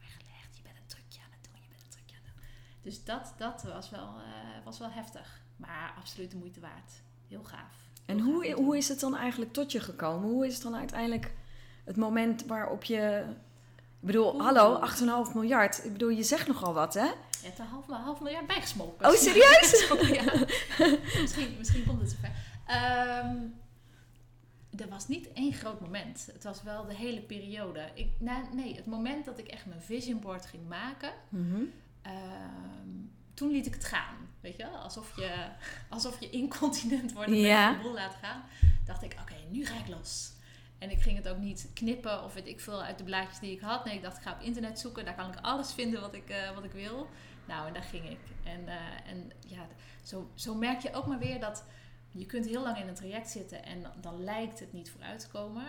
Dus dat, dat was, wel, uh, was wel heftig. Maar absoluut de moeite waard. Heel gaaf. En hoe, hoe is het dan eigenlijk tot je gekomen? Hoe is het dan uiteindelijk het moment waarop je... Ik bedoel, Oeh. hallo, 8,5 miljard. Ik bedoel, je zegt nogal wat, hè? Je hebt een half, half miljard bijgesmolken. Oh, [laughs] serieus? [laughs] ja. misschien, misschien komt het zover. Um, er was niet één groot moment. Het was wel de hele periode. Ik, nou, nee, het moment dat ik echt mijn vision board ging maken... Mm -hmm. Um, toen liet ik het gaan. Weet je wel? Alsof je, alsof je incontinent wordt en Ja. de boel laat gaan. Dacht ik, oké, nu ga ik los. En ik ging het ook niet knippen of weet ik veel uit de blaadjes die ik had. Nee, ik dacht, ik ga op internet zoeken. Daar kan ik alles vinden wat ik, uh, wat ik wil. Nou, en daar ging ik. En, uh, en ja, zo, zo merk je ook maar weer dat je kunt heel lang in een traject zitten en dan, dan lijkt het niet vooruit te komen.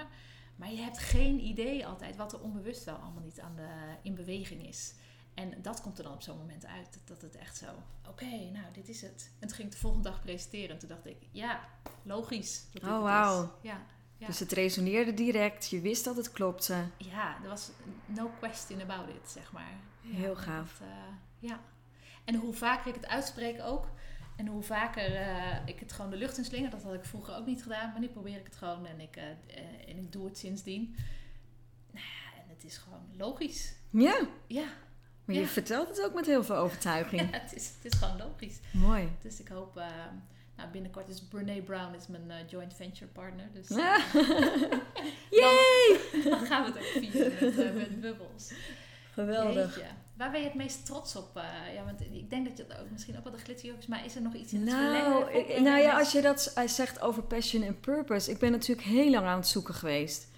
Maar je hebt geen idee altijd wat er onbewust wel allemaal niet aan de, in beweging is. En dat komt er dan op zo'n moment uit. Dat het echt zo, oké, okay, nou, dit is het. En toen ging ik de volgende dag presenteren. En toen dacht ik, ja, logisch. Dat dit Oh, wauw. is. Ja, ja. Dus het resoneerde direct. Je wist dat het klopte. ja, er was no question about it, zeg maar. Ja, Heel gaaf. dat, eh, ja. En hoe vaker ik het uitspreek ook. En hoe vaker eh, ik het gewoon de lucht in slinger. Dat had ik vroeger ook niet gedaan. Maar nu probeer ik het gewoon. En ik, eh, en ik doe het sindsdien. Nou ja, en het is gewoon logisch. Ja, Ja, maar je Ja. vertelt het ook met heel veel overtuiging. [laughs] het, is, het is gewoon logisch. Mooi. Dus ik hoop, uh, nou binnenkort is Brene Brown is mijn uh, joint venture partner. Dus uh, Ja. [laughs] Yay! dan, [laughs] dan, gaan we het ook vieren met, met bubbels. Geweldig. Jeetje. Waar ben je het meest trots op? ja, want ik denk dat je het ook misschien ook wel de glitterjurk is, maar is er nog iets in het Nou, ik- nou ja, als je dat zegt over passion en purpose. Ik ben natuurlijk heel lang aan het zoeken geweest.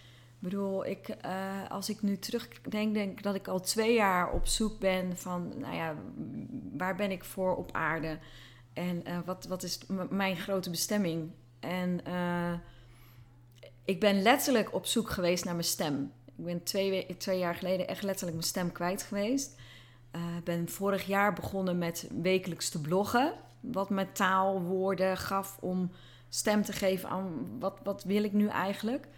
Ik bedoel, ik, uh, als ik nu terugdenk, denk ik dat ik al twee jaar op zoek ben van, nou ja, waar ben ik voor op aarde? En uh, wat, wat is mijn grote bestemming? En uh, ik ben letterlijk op zoek geweest naar mijn stem. Ik ben twee, twee jaar geleden echt letterlijk mijn stem kwijt geweest. Ik ben vorig jaar begonnen met wekelijks te bloggen. Wat me taal, woorden gaf om stem te geven aan wat, wat wil ik nu eigenlijk.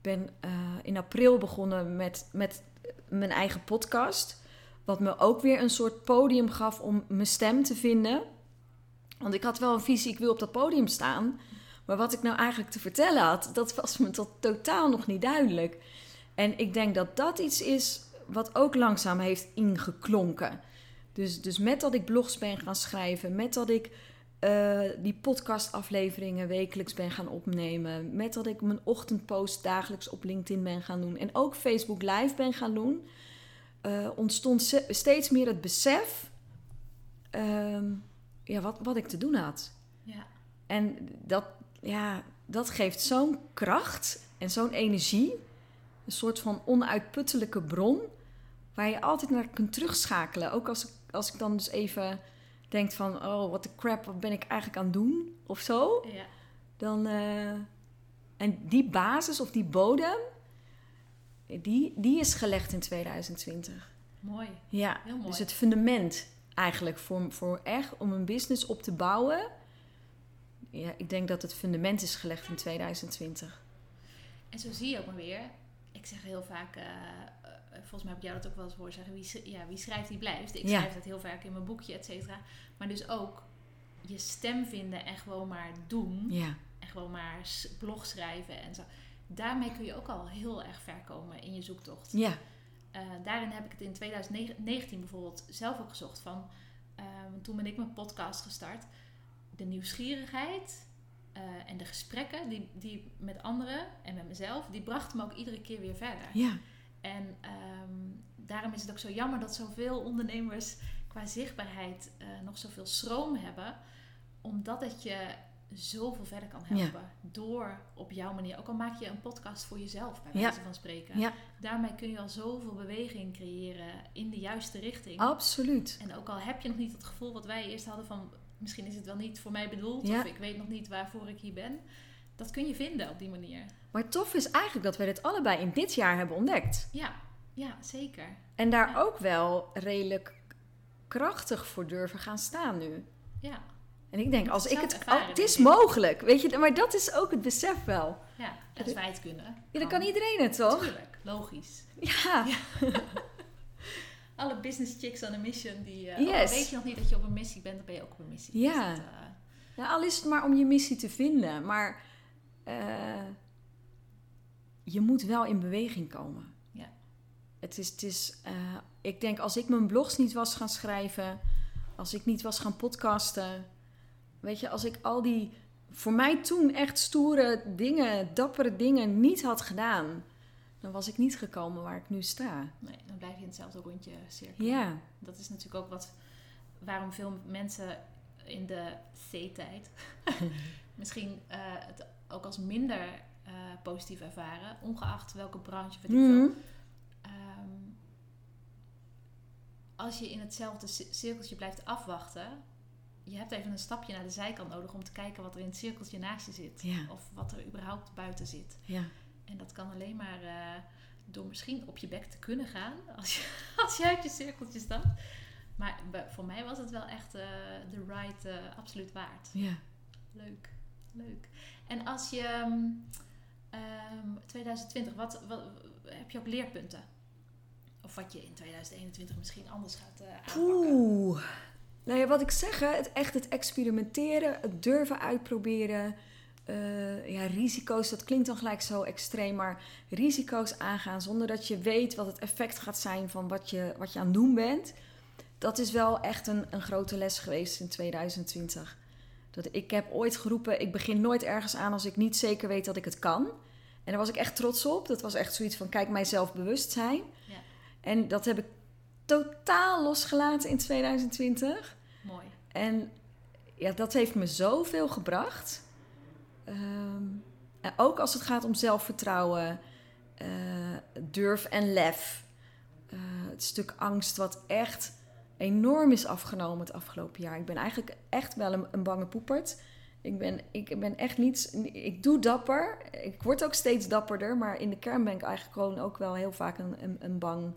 Ben uh, in april begonnen met, met mijn eigen podcast. Wat me ook weer een soort podium gaf om mijn stem te vinden. Want ik had wel een visie, ik wil op dat podium staan. Maar wat ik nou eigenlijk te vertellen had, dat was me tot totaal nog niet duidelijk. En ik denk dat dat iets is wat ook langzaam heeft ingeklonken. Dus, dus met dat ik blogs ben gaan schrijven, met dat ik uh, die podcastafleveringen wekelijks ben gaan opnemen, met dat ik mijn ochtendpost dagelijks op LinkedIn ben gaan doen en ook Facebook Live ben gaan doen, eh, ontstond steeds meer het besef ehm, ja, wat, wat ik te doen had. Ja. En dat, ja, dat geeft zo'n kracht en zo'n energie. Een soort van onuitputtelijke bron. Waar je altijd naar kunt terugschakelen. Ook als ik, als ik dan dus even denk van... Oh, wat de crap, wat ben ik eigenlijk aan het doen? Of zo. ja. Dan, eh, en die basis of die bodem... Die, die is gelegd in 2020. Mooi. Ja, Heel mooi. dus het fundament eigenlijk voor, voor echt om een business op te bouwen. Ja, ik denk dat het fundament is gelegd in 2020. En zo zie je ook maar weer. Ik zeg heel vaak, eh, volgens mij heb jou dat ook wel eens horen zeggen. Wie, ja, wie schrijft, die blijft. Ik Ja. schrijf dat heel vaak in mijn boekje, et cetera. Maar dus ook je stem vinden en gewoon maar doen. Ja, En gewoon maar blog schrijven en zo. Daarmee kun je ook al heel erg ver komen in je zoektocht. ja, Eh, daarin heb ik het in 2019 bijvoorbeeld zelf ook gezocht van. eh, want toen ben ik mijn podcast gestart. De nieuwsgierigheid eh, en de gesprekken die, die met anderen en met mezelf, die brachten me ook iedere keer weer verder. ja, En ehm, daarom is het ook zo jammer dat zoveel ondernemers qua zichtbaarheid eh, nog zoveel schroom hebben. Omdat het je zoveel verder kan Ja. helpen. Door op jouw manier. Ook al maak je een podcast voor jezelf, bij Ja. wijze van spreken. ja, Daarmee kun je al zoveel beweging creëren in de juiste richting. absoluut. En ook al heb je nog niet het gevoel wat wij eerst hadden van... misschien is het wel niet voor mij bedoeld... Of ik weet nog niet waarvoor ik hier ben. Dat kun je vinden op die manier. Maar tof is eigenlijk dat wij dit allebei in dit jaar hebben ontdekt. Ja, ja zeker. En daar Ja. ook wel redelijk krachtig voor durven gaan staan nu. Ja, En ik denk, als ik het... ervaren, oh, het is mogelijk, weet je. Maar dat is ook het besef wel. ja. als wij het kunnen. Ja, dan kan iedereen het, toch? Tuurlijk, logisch. Ja, [laughs] [laughs] Alle business chicks on a mission, die... Yes. al weet je nog niet dat je op een missie bent, dan ben je ook op een missie. Ja. Dus dat, eh, Ja, al is het maar om je missie te vinden. Maar eh, je moet wel in beweging komen. Ja. Het is, het is eh, ik denk als ik mijn blogs niet was gaan schrijven, als ik niet was gaan podcasten, weet je, als ik al die voor mij toen echt stoere dingen, dappere dingen niet had gedaan, dan was ik niet gekomen waar ik nu sta. nee, dan blijf je in hetzelfde rondje cirkelen. Ja, Dat is natuurlijk ook wat, waarom veel mensen in de C-tijd [laughs] misschien eh, het ook als minder eh, positief ervaren, ongeacht welke branche, veel. Ehm, als je in hetzelfde ci- cirkeltje blijft afwachten, je hebt even een stapje naar de zijkant nodig om te kijken wat er in het cirkeltje naast je zit. Ja. Of wat er überhaupt buiten zit. ja, En dat kan alleen maar eh, door misschien op je bek te kunnen gaan [laughs] als je, als je uit je cirkeltje stapt. Maar voor mij was het wel echt eh, de ride absoluut waard. ja. Leuk, leuk. En als je ehm, ehm, 2020, wat, wat, heb je ook leerpunten? Of wat je in 2021 misschien anders gaat eh aanpakken? Oeh. Nou ja, wat ik zeg, het echt het experimenteren, het durven uitproberen. eh, ja, risico's, dat klinkt dan gelijk zo extreem, maar risico's aangaan zonder dat je weet wat het effect gaat zijn van wat je, wat je aan het doen bent. Dat is wel echt een, een grote les geweest in 2020. Dat ik heb ooit geroepen, ik begin nooit ergens aan als ik niet zeker weet dat ik het kan. En daar was ik echt trots op. Dat was echt zoiets van, kijk, mijn zelfbewustzijn. Ja. En dat heb ik totaal losgelaten in 2020. Mooi. En ja, dat heeft me zoveel gebracht. Ehm, en ook als het gaat om zelfvertrouwen, eh, durf en lef. Eh, het stuk angst wat echt enorm is afgenomen het afgelopen jaar. Ik ben eigenlijk echt wel een, een bange poepert. Ik ben, ik ben echt niet... Ik doe dapper. Ik word ook steeds dapperder. Maar in de kern ben ik eigenlijk gewoon ook wel heel vaak een, een, een bang,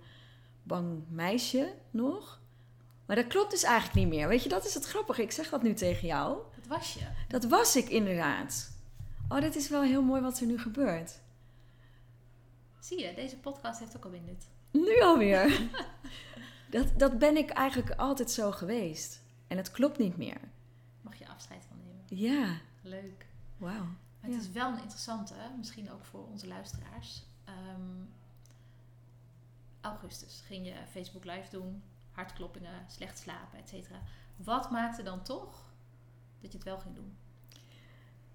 bang meisje nog. Maar dat klopt dus eigenlijk niet meer. Weet je, dat is het grappige. Ik zeg dat nu tegen jou. Dat was je. Dat was ik inderdaad. Oh, dit is wel heel mooi wat er nu gebeurt. Zie je, deze podcast heeft ook alweer nut. Nu alweer. [laughs] dat, dat ben ik eigenlijk altijd zo geweest. En het klopt niet meer. Mag je afscheid van nemen. Ja, Leuk. wauw. Maar Ja. het is wel een interessante, misschien ook voor onze luisteraars. Ehm, augustus ging je Facebook Live doen, hartkloppingen, slecht slapen, et cetera. Wat maakte dan toch dat je het wel ging doen?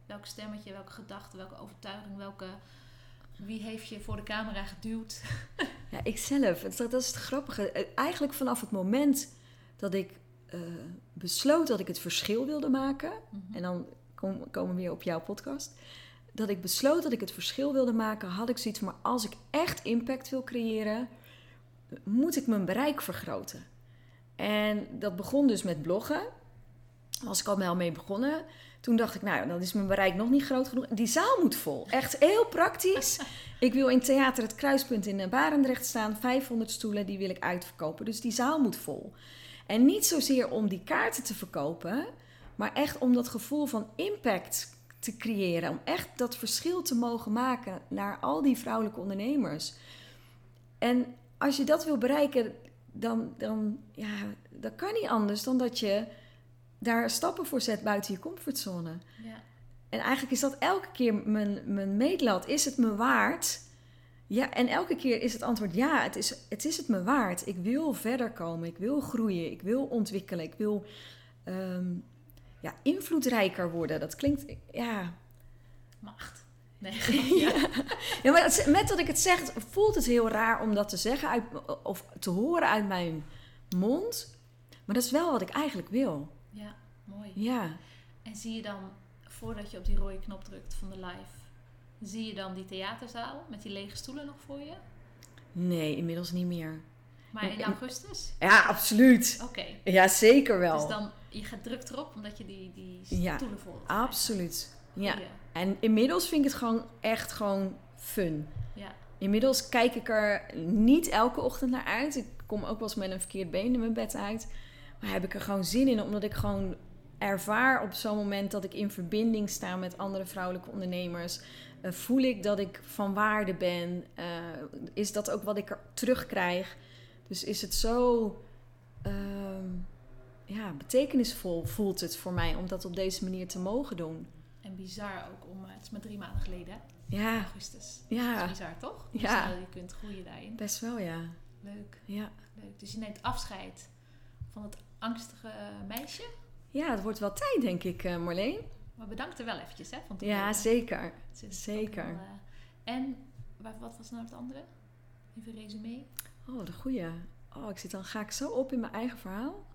Welk stemmetje, welke gedachte, welke overtuiging, welke... Wie heeft je voor de camera geduwd? [laughs] Ja, ik zelf. Dat, dat is het grappige. Eh, Eigenlijk vanaf het moment dat ik eh, besloot dat ik het verschil wilde maken. Mhm. En dan kom- komen we weer op jouw podcast. Dat ik besloot dat ik het verschil wilde maken, had ik zoiets maar als ik echt impact wil creëren, moet ik mijn bereik vergroten. En dat begon dus met bloggen. Daar was ik al wel mee begonnen. Toen dacht ik, nou, dan is mijn bereik nog niet groot genoeg. Die zaal moet vol. Echt heel praktisch. [laughs] Ik wil in Theater Het Kruispunt in eh, Barendrecht staan. 500 stoelen, die wil ik uitverkopen. Dus die zaal moet vol. En niet zozeer om die kaarten te verkopen, maar echt om dat gevoel van impact te creëren. Om echt dat verschil te mogen maken naar al die vrouwelijke ondernemers. En als je dat wil bereiken, dan, dan, ja, dat kan niet anders dan dat je daar stappen voor zet buiten je comfortzone. Ja. En eigenlijk is dat elke keer mijn, mijn meetlat. Is het me waard? Ja, en elke keer is het antwoord ja, het is, het is het me waard. Ik wil verder komen, ik wil groeien, ik wil ontwikkelen, ik wil ehm, ja, invloedrijker worden. Dat klinkt, ja. Macht. Nee, [laughs] [laughs] ja. ja, maar het- met dat ik het zeg, voelt het heel raar om dat te zeggen uit, of te horen uit mijn mond. Maar dat is wel wat ik eigenlijk wil. Ja, mooi. Ja. En zie je dan, voordat je op die rode knop drukt van de live, zie je dan die theaterzaal met die lege stoelen nog voor je? Nee, inmiddels niet meer. Maar in augustus? Ja, absoluut. Oké. Ja, zeker wel. Dus dan, je gaat druk erop omdat je die, die Ja, stoelen vol hebt. Absoluut. Ja. Goeie. En inmiddels vind ik het gewoon echt gewoon fun. Ja. Inmiddels kijk ik er niet elke ochtend naar uit. Ik kom ook wel eens met een verkeerd been in mijn bed uit. Maar heb ik er gewoon zin in, omdat ik gewoon ervaar op zo'n moment dat ik in verbinding sta met andere vrouwelijke ondernemers. Eh, voel ik dat ik van waarde ben? Eh, is dat ook wat ik er terugkrijg? Dus is het zo ehm, ja, betekenisvol voelt het voor mij om dat op deze manier te mogen doen. En bizar ook om, eh, het is maar drie maanden geleden, hè? Ja, augustus. ja. Dat is bizar, toch? Hoe Ja. snel je kunt groeien daarin. Best wel, ja. Leuk, Ja, leuk. Dus je neemt afscheid van het angstige meisje. Ja het wordt wel tijd, denk ik, eh, Marleen. Maar bedankt er wel eventjes, hè? Van Ja, zeker. Zeker. eh, en wat, was nou het andere? Even resume. Oh, de goeie. Oh, ik zit dan, ga ik zo op in mijn eigen verhaal?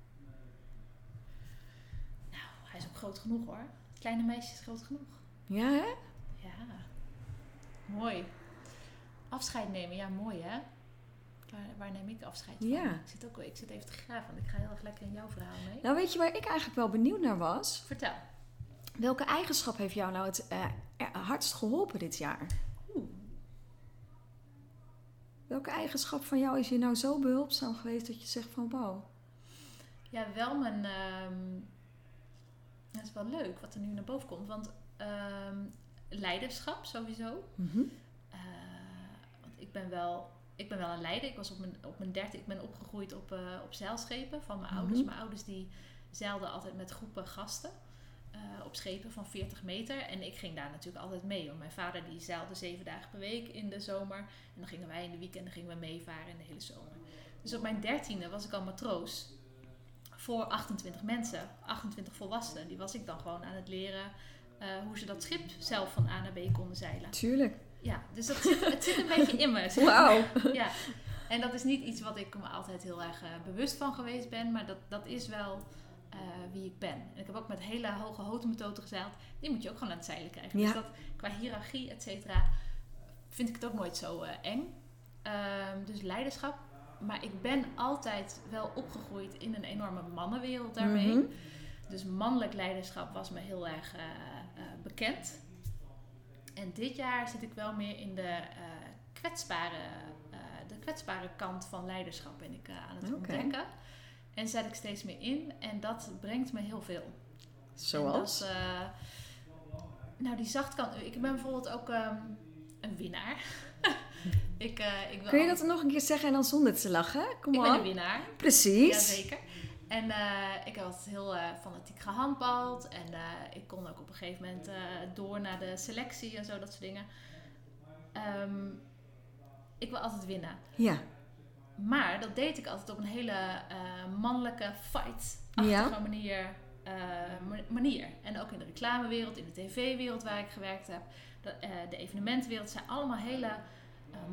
Nou, hij is ook groot genoeg hoor. Het kleine meisje is groot genoeg. Ja, hè? Ja, mooi. Afscheid nemen, ja, mooi hè? Waar, waar neem ik afscheid van? Ja. Ik zit, ook, ik zit even te graven, want ik ga heel erg lekker in jouw verhaal mee. Nou, weet je waar ik eigenlijk wel benieuwd naar was? Vertel. Welke eigenschap heeft jou nou het eh, hardst geholpen dit jaar? Oeh. Welke eigenschap van jou is je nou zo behulpzaam geweest dat je zegt van wow? Ja, wel mijn... ehm dat is wel leuk wat er nu naar boven komt. Want ehm, leiderschap sowieso. Mhm. Eh, want ik ben wel... Ik ben wel een leider. Ik was op mijn, op mijn derde... Ik ben opgegroeid op, eh, op zeilschepen van mijn ouders. Mhm. Mijn ouders die zeilden altijd met groepen gasten. eh, op schepen van 40 meter. En ik ging daar natuurlijk altijd mee. Want mijn vader die zeilde zeven dagen per week in de zomer. En dan gingen wij in de weekenden gingen we meevaren in de hele zomer. Dus op mijn dertiende was ik al matroos. Voor 28 mensen. 28 volwassenen. Die was ik dan gewoon aan het leren eh, hoe ze dat schip zelf van A naar B konden zeilen. Tuurlijk. Ja, dus dat zit, het zit een beetje in me. [laughs] zeg Wauw. Ja. En dat is niet iets wat ik me altijd heel erg eh, bewust van geweest ben. Maar dat, dat is wel eh, wie ik ben. En ik heb ook met hele hoge houten gezeild. Die moet je ook gewoon aan het zeilen krijgen. Ja. Dus dat qua hiërarchie, et cetera, vind ik het ook nooit zo eh, eng. Ehm, dus leiderschap. Maar ik ben altijd wel opgegroeid in een enorme mannenwereld daarmee. Mhm. Dus mannelijk leiderschap was me heel erg bekend. En dit jaar zit ik wel meer in de, eh, kwetsbare, eh, de kwetsbare kant van leiderschap ben ik eh, aan het ontdekken. En zet ik steeds meer in. En dat brengt me heel veel. Zoals? dat, nou, die zachtkant. Ik ben bijvoorbeeld ook ehm, een winnaar. [laughs] ik, ik wil Kun je dat nog een keer zeggen en dan zonder te lachen? Kom Ik ben een winnaar. Precies. Jazeker. En eh, ik altijd heel eh, fanatiek gehandbald. En eh, ik kon ook op een gegeven moment door naar de selectie en zo, dat soort dingen. Ehm, ik wil altijd winnen. Ja. Maar dat deed ik altijd op een hele mannelijke, fight-achtige Ja. manier, ma- manier. En ook in de reclamewereld, in de tv-wereld waar ik gewerkt heb. De, de evenementenwereld zijn allemaal hele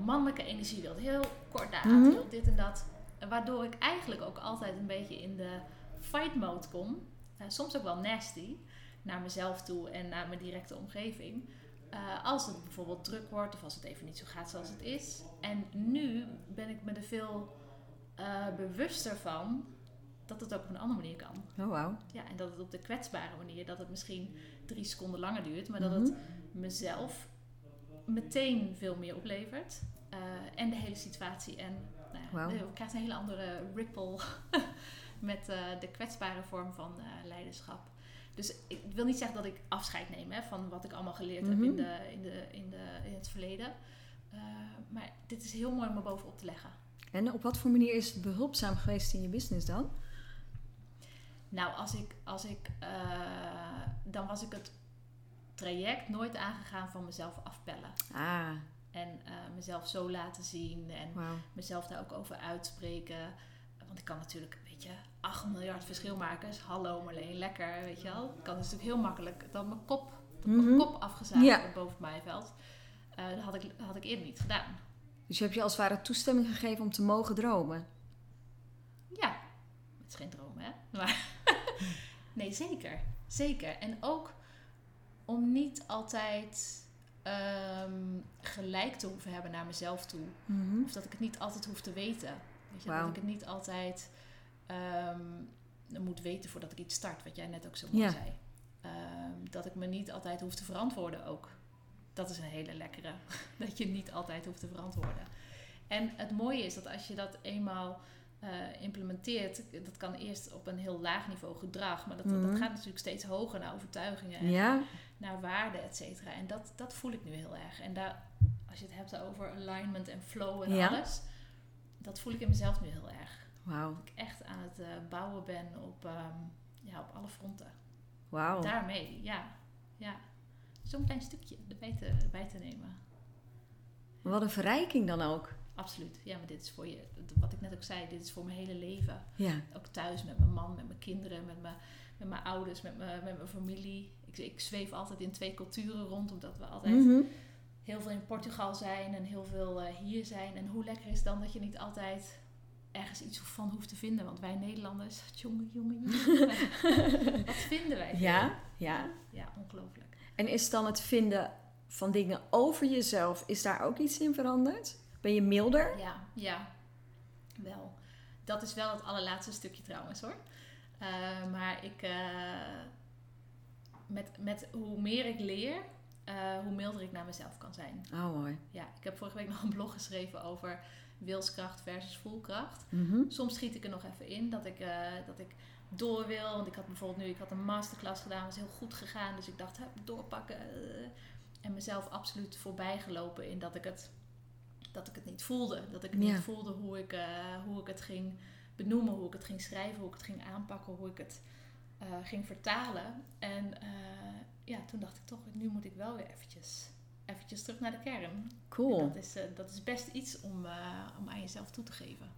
mannelijke energie wilt. Heel kort heel dit en dat. Waardoor ik eigenlijk ook altijd een beetje in de fight mode kom. Eh, soms ook wel nasty. Naar mezelf toe en naar mijn directe omgeving. Eh, als het bijvoorbeeld druk wordt of als het even niet zo gaat zoals het is. En nu ben ik me er veel eh, bewuster van dat het ook op een andere manier kan. Oh, wauw. Ja, en dat het op de kwetsbare manier, dat het misschien drie seconden langer duurt, maar dat Mhm. het mezelf meteen veel meer oplevert. En de hele situatie. En Wauw. je krijgt een hele andere ripple [laughs] met eh, de kwetsbare vorm van eh, leiderschap. Dus ik wil niet zeggen dat ik afscheid neem hè, van wat ik allemaal geleerd heb Mhm. in, de, in, de, in, de, in het verleden. Eh, maar dit is heel mooi om er bovenop te leggen. En op wat voor manier is het behulpzaam geweest in je business dan? Nou, als ik, als ik, dan was ik het traject nooit aangegaan van mezelf afpellen. Ah, En eh, mezelf zo laten zien en mezelf daar ook over uitspreken. Want ik kan natuurlijk, weet je, 8 miljard verschil maken. Dus hallo Marleen, lekker, weet je wel. Ik kan dus natuurlijk heel makkelijk dan mijn kop, dat mijn Mhm. kop afgezaagd Ja. boven het maaiveld. Eh dat had ik, had ik eerder niet gedaan. Dus je hebt je als het ware toestemming gegeven om te mogen dromen. Ja, het is geen droom, hè? [laughs] Maar nee, zeker. Zeker. En ook om niet altijd ehm, gelijk te hoeven hebben naar mezelf toe. Mhm. Of dat ik het niet altijd hoef te weten. Weet je. Dat ik het niet altijd ehm, moet weten voordat ik iets start, wat jij net ook zo mooi zei. Ehm, dat ik me niet altijd hoef te verantwoorden ook. Dat is een hele lekkere. [laughs] dat je niet altijd hoeft te verantwoorden. En het mooie is dat als je dat eenmaal eh, implementeert, dat kan eerst op een heel laag niveau gedrag, maar dat, Mhm. dat gaat natuurlijk steeds hoger naar overtuigingen en Ja, naar waarde, et cetera. En dat, dat voel ik nu heel erg. En daar, als je het hebt over alignment en flow en Ja. alles, dat voel ik in mezelf nu heel erg. wauw. Dat ik echt aan het eh, bouwen ben op, ehm, ja, op alle fronten. Wauw. Daarmee, ja. ja. Zo'n klein stukje erbij te, erbij te nemen. Wat een verrijking dan ook. Absoluut. Ja, maar dit is voor je, wat ik net ook zei, dit is voor mijn hele leven. Ja, Ook thuis met mijn man, met mijn kinderen, met mijn, met mijn ouders, met mijn, met mijn familie. Ik, ik zweef altijd in twee culturen rond, omdat we altijd Mhm. heel veel in Portugal zijn en heel veel eh, hier zijn. En hoe lekker is dan dat je niet altijd ergens iets van hoeft te vinden. Want wij Nederlanders, jongen, jongen, jongen. [laughs] wat vinden wij? ja, ja. Ja, ongelooflijk. En is dan het vinden van dingen over jezelf, is daar ook iets in veranderd? Ben je milder? Ja, ja, wel. Dat is wel het allerlaatste stukje trouwens hoor. Eh, maar ik, eh, met, met hoe meer ik leer, eh, hoe milder ik naar mezelf kan zijn. Oh, mooi. Ja, ik heb vorige week nog een blog geschreven over wilskracht versus voelkracht. Mhm. Soms schiet ik er nog even in dat ik, dat ik door wil. Want ik had bijvoorbeeld nu ik had een masterclass gedaan, was heel goed gegaan. Dus ik dacht, doorpakken. en mezelf absoluut voorbij gelopen in dat ik het, dat ik het niet voelde. Dat ik Ja. niet voelde hoe ik, eh, hoe ik het ging benoemen, hoe ik het ging schrijven, hoe ik het ging aanpakken, hoe ik het eh, ging vertalen. En eh, ja, toen dacht ik toch, nu moet ik wel weer eventjes, eventjes terug naar de kern. En Cool. dat, is, dat is best iets om, om aan jezelf toe te geven.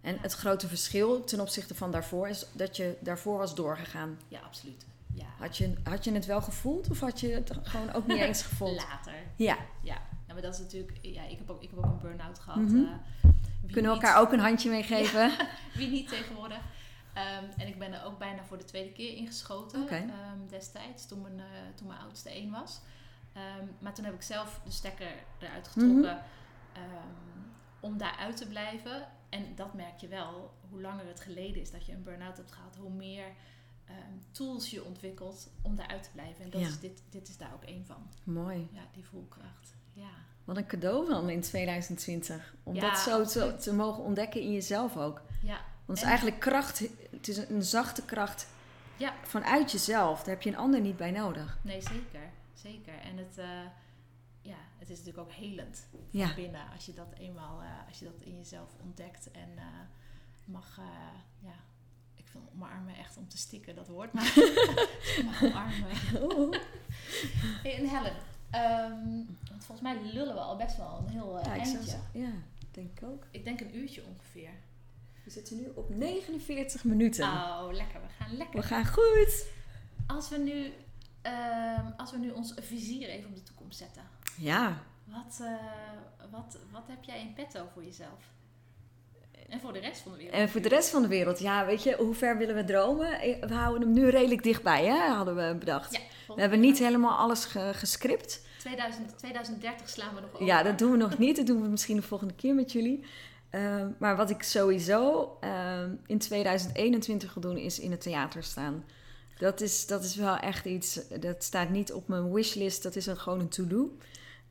En het grote verschil ten opzichte van daarvoor is dat je daarvoor was doorgegaan. Ja, absoluut. Ja. Had je, had je het wel gevoeld of had je het gewoon ook niet [laughs] eens gevoeld? Later. Ja, Ja. Maar dat is natuurlijk... Ja, ik heb ook, ik heb ook een burn-out gehad. Mhm. eh, kunnen we elkaar ook een handje meegeven? [laughs] Wie niet tegenwoordig. Ehm, en ik ben er ook bijna voor de tweede keer ingeschoten Oké. ehm, destijds, toen mijn, eh, toen mijn oudste één was. Ehm, maar toen heb ik zelf de stekker eruit getrokken Mhm. ehm, om daaruit te blijven. En dat merk je wel, hoe langer het geleden is dat je een burn-out hebt gehad, hoe meer tools je ontwikkelt om daaruit te blijven. En dat Ja. is dit, dit is daar ook één van. Mooi. Ja, die voelkracht. Ja. Wat een cadeau dan in 2020. Om Ja, dat zo te, mogen ontdekken in jezelf ook. Ja, Want het is En- eigenlijk kracht, het is een zachte kracht Ja. vanuit jezelf. Daar heb je een ander niet bij nodig. nee, zeker. Zeker. En het, eh, ja, het is natuurlijk ook helend van Ja. binnen als je dat eenmaal, eh, als je dat in jezelf ontdekt en eh, mag, ja, ik vind omarmen echt om te stikken, dat woord, maar [laughs] mag omarmen. Hey, en Helen, volgens mij lullen we al best wel een heel eh, Ja, ik eindje. zeggen- ja, denk ik ook. Ik denk een uurtje ongeveer. We zitten nu op 49 minuten. Oh, lekker. We gaan lekker. We gaan goed. Als we nu, ehm, als we nu ons vizier even op de toekomst zetten. Ja, Wat, eh, wat, wat heb jij in petto voor jezelf? En voor de rest van de wereld? En voor de rest van de wereld, ja, weet je, hoe ver willen we dromen? Eh, We houden hem nu redelijk dichtbij, hè, hadden we bedacht. Ja, We hebben niet helemaal alles ge- gescript. 2000, 2030 slaan we nog over. Ja, dat doen we nog niet. Dat doen we misschien de volgende keer met jullie. Ehm, maar wat ik sowieso ehm, in 2021 wil doen, is in het theater staan. Dat is, dat is wel echt iets, dat staat niet op mijn wishlist. Dat is een, gewoon een to-do.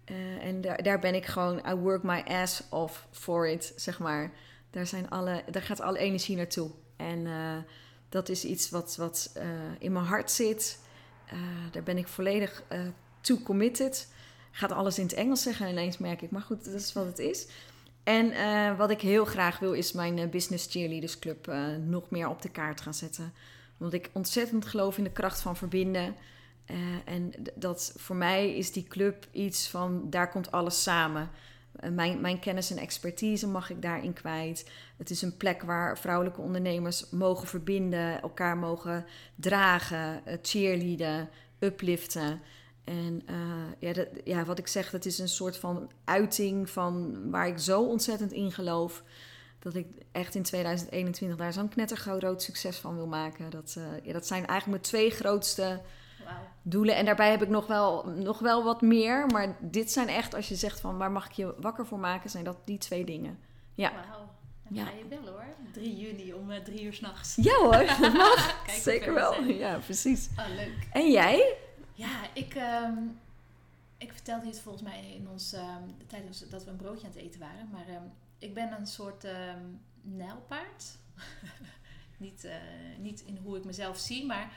Eh, en daar, daar ben ik gewoon, I work my ass off for it, zeg maar. Daar, zijn alle, daar gaat alle energie naartoe. En eh, dat is iets wat, wat eh, in mijn hart zit. Daar ben ik volledig eh to committed. Gaat alles in het Engels zeggen ineens, merk ik. Maar goed, dat is wat het is. En eh, wat ik heel graag wil, is mijn eh, Business Cheerleaders Club eh, nog meer op de kaart gaan zetten. Want ik ontzettend geloof in de kracht van verbinden. En dat voor mij is die club iets van, daar komt alles samen. Mijn, mijn kennis en expertise mag ik daarin kwijt. Het is een plek waar vrouwelijke ondernemers mogen verbinden, elkaar mogen dragen, cheerleaden, upliften. En eh, ja, dat, ja, wat ik zeg, dat is een soort van uiting van waar ik zo ontzettend in geloof. Dat ik echt in 2021 daar zo'n knettergroot succes van wil maken. Dat, eh, ja, dat zijn eigenlijk mijn twee grootste Wauw. doelen. En daarbij heb ik nog wel, nog wel wat meer. Maar dit zijn echt, als je zegt van waar mag ik je wakker voor maken, zijn dat die twee dingen. Ja. Wauw. Dan Ja. ga je bellen hoor. 3 juni om eh, drie uur s'nachts. Ja hoor, [laughs] dat mag. Kijk hoe Zeker wel. Ja, precies. Oh, leuk. En jij? Ja, ik, ehm, ik vertelde het volgens mij in ons, ehm, tijdens dat we een broodje aan het eten waren. Maar ehm, ik ben een soort nijlpaard. [laughs] niet, eh, niet in hoe ik mezelf zie, maar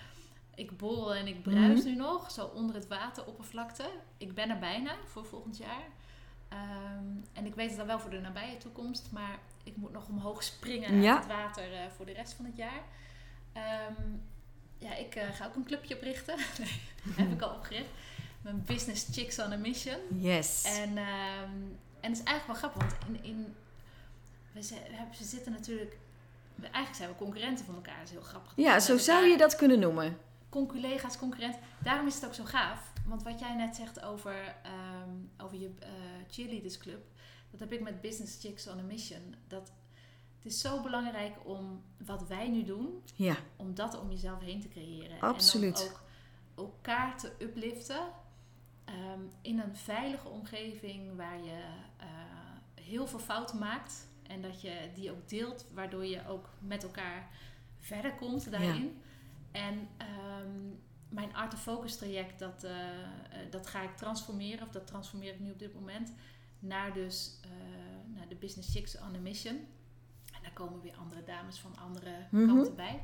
ik borrel en ik bruis Mhm. nu nog, zo onder het wateroppervlakte. Ik ben er bijna voor volgend jaar. En ik weet het dan wel voor de nabije toekomst, maar ik moet nog omhoog springen Ja. uit het water eh, voor de rest van het jaar. Ehm, ja, ik eh, ga ook een clubje oprichten. [laughs] heb ik al opgericht. Mijn Business Chicks on a Mission. Yes. En, ehm, en het is eigenlijk wel grappig, want in, in, we, we hebben- we zitten natuurlijk... Eigenlijk zijn we concurrenten van elkaar. Dat is heel grappig. Ja, zo zou je dat kunnen noemen. Conculega's, concurrent. Daarom is het ook zo gaaf. Want wat jij net zegt over, ehm, over je eh, cheerleaders club, dat heb ik met Business Chicks on a Mission. Dat het is zo belangrijk om wat wij nu doen, Ja, om dat om jezelf heen te creëren. Absoluut. En ook elkaar te upliften ehm, in een veilige omgeving waar je eh, heel veel fouten maakt. En dat je die ook deelt, waardoor je ook met elkaar verder komt daarin. En ehm, mijn Art of Focus traject, dat, eh, eh, dat ga ik transformeren, of dat transformeer ik nu op dit moment, naar dus naar de Business Chicks on a Mission. Komen weer andere dames van andere Mhm. kanten bij.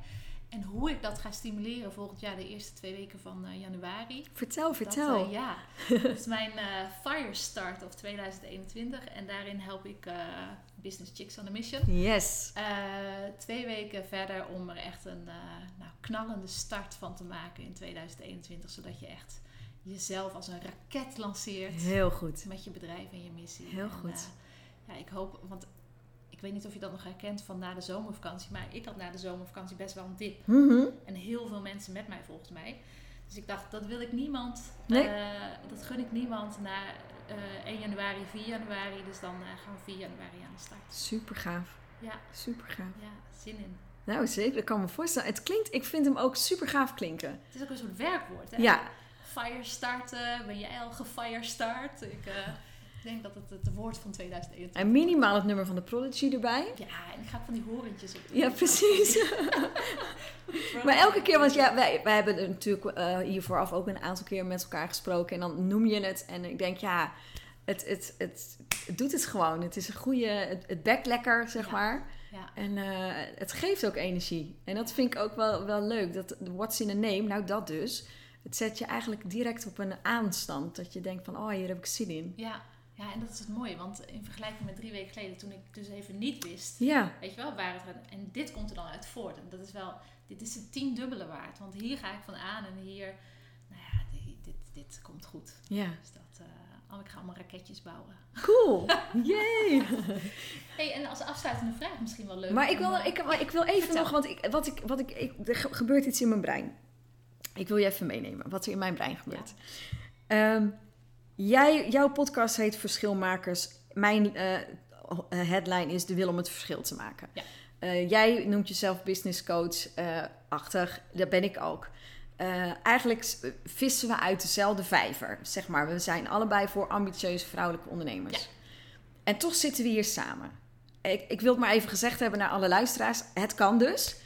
En hoe ik dat ga stimuleren volgend jaar, de eerste twee weken van eh, januari. vertel, Dat, vertel. eh, ja, [laughs] dat is mijn eh Fire Start of 2021. En daarin help ik Business Chicks on a Mission. Yes. Twee weken verder om er echt een nou, knallende start van te maken in 2021. Zodat je echt jezelf als een raket lanceert Heel goed. met je bedrijf en je missie. Heel En, goed. ja, ik hoop, want weet niet of je dat nog herkent van na de zomervakantie. Maar ik had na de zomervakantie best wel een dip. Mhm. En heel veel mensen met mij volgens mij. Dus ik dacht, dat wil ik niemand. Nee. eh, dat gun ik niemand na eh 1 januari, 4 januari. Dus dan eh, gaan we 4 januari aan de start. Super gaaf. Ja, Super gaaf. ja, zin in. Nou, zeker. Ik kan me voorstellen. Het klinkt, ik vind hem ook super gaaf klinken. Het is ook een soort werkwoord. Hè? Ja, Fire starten, ben jij al gefire start? Ik denk dat het het woord van 2021 en minimaal het nummer van de Prodigy erbij. Ja, en ik ga van die horentjes op. Ja, precies. [laughs] Maar elke keer, want ja, wij, wij hebben er natuurlijk eh, hier vooraf ook een aantal keer met elkaar gesproken. En dan noem je het en ik denk, ja, het, het, het, het doet het gewoon. Het is een goede, het, het bekt lekker, zeg Ja. maar. Ja, En eh, het geeft ook energie. En dat vind ik ook wel, wel leuk. Dat what's in a name, nou dat dus. Het zet je eigenlijk direct op een aanstand. Dat je denkt van, oh, hier heb ik zin in. ja, ja, en dat is het mooie. Want in vergelijking met drie weken geleden, toen ik dus even niet wist, Ja, weet je wel, waar het. En dit komt er dan uit voort. En dat is wel, dit is het tiendubbele waard. Want hier ga ik van aan en hier, nou ja, dit, dit, dit komt goed. ja. Dus dat, oh, ik ga allemaal raketjes bouwen. Cool. [laughs] Yay. hey, en als afsluitende vraag misschien wel leuk. Maar ik wil, eh, ik, maar ik wil even vertel. nog, want ik, wat ik, wat ik, ik, er ge- gebeurt iets in mijn brein. Ik wil je even meenemen wat er in mijn brein gebeurt. Ehm, jij, jouw podcast heet Verschilmakers. Mijn eh, headline is de wil om het verschil te maken. Ja. Eh, jij noemt jezelf business coach eh, achtig. Dat ben ik ook. Eigenlijk vissen we uit dezelfde vijver, zeg maar. We zijn allebei voor ambitieuze vrouwelijke ondernemers. Ja. En toch zitten we hier samen. Ik, ik wil het maar even gezegd hebben naar alle luisteraars. Het kan dus.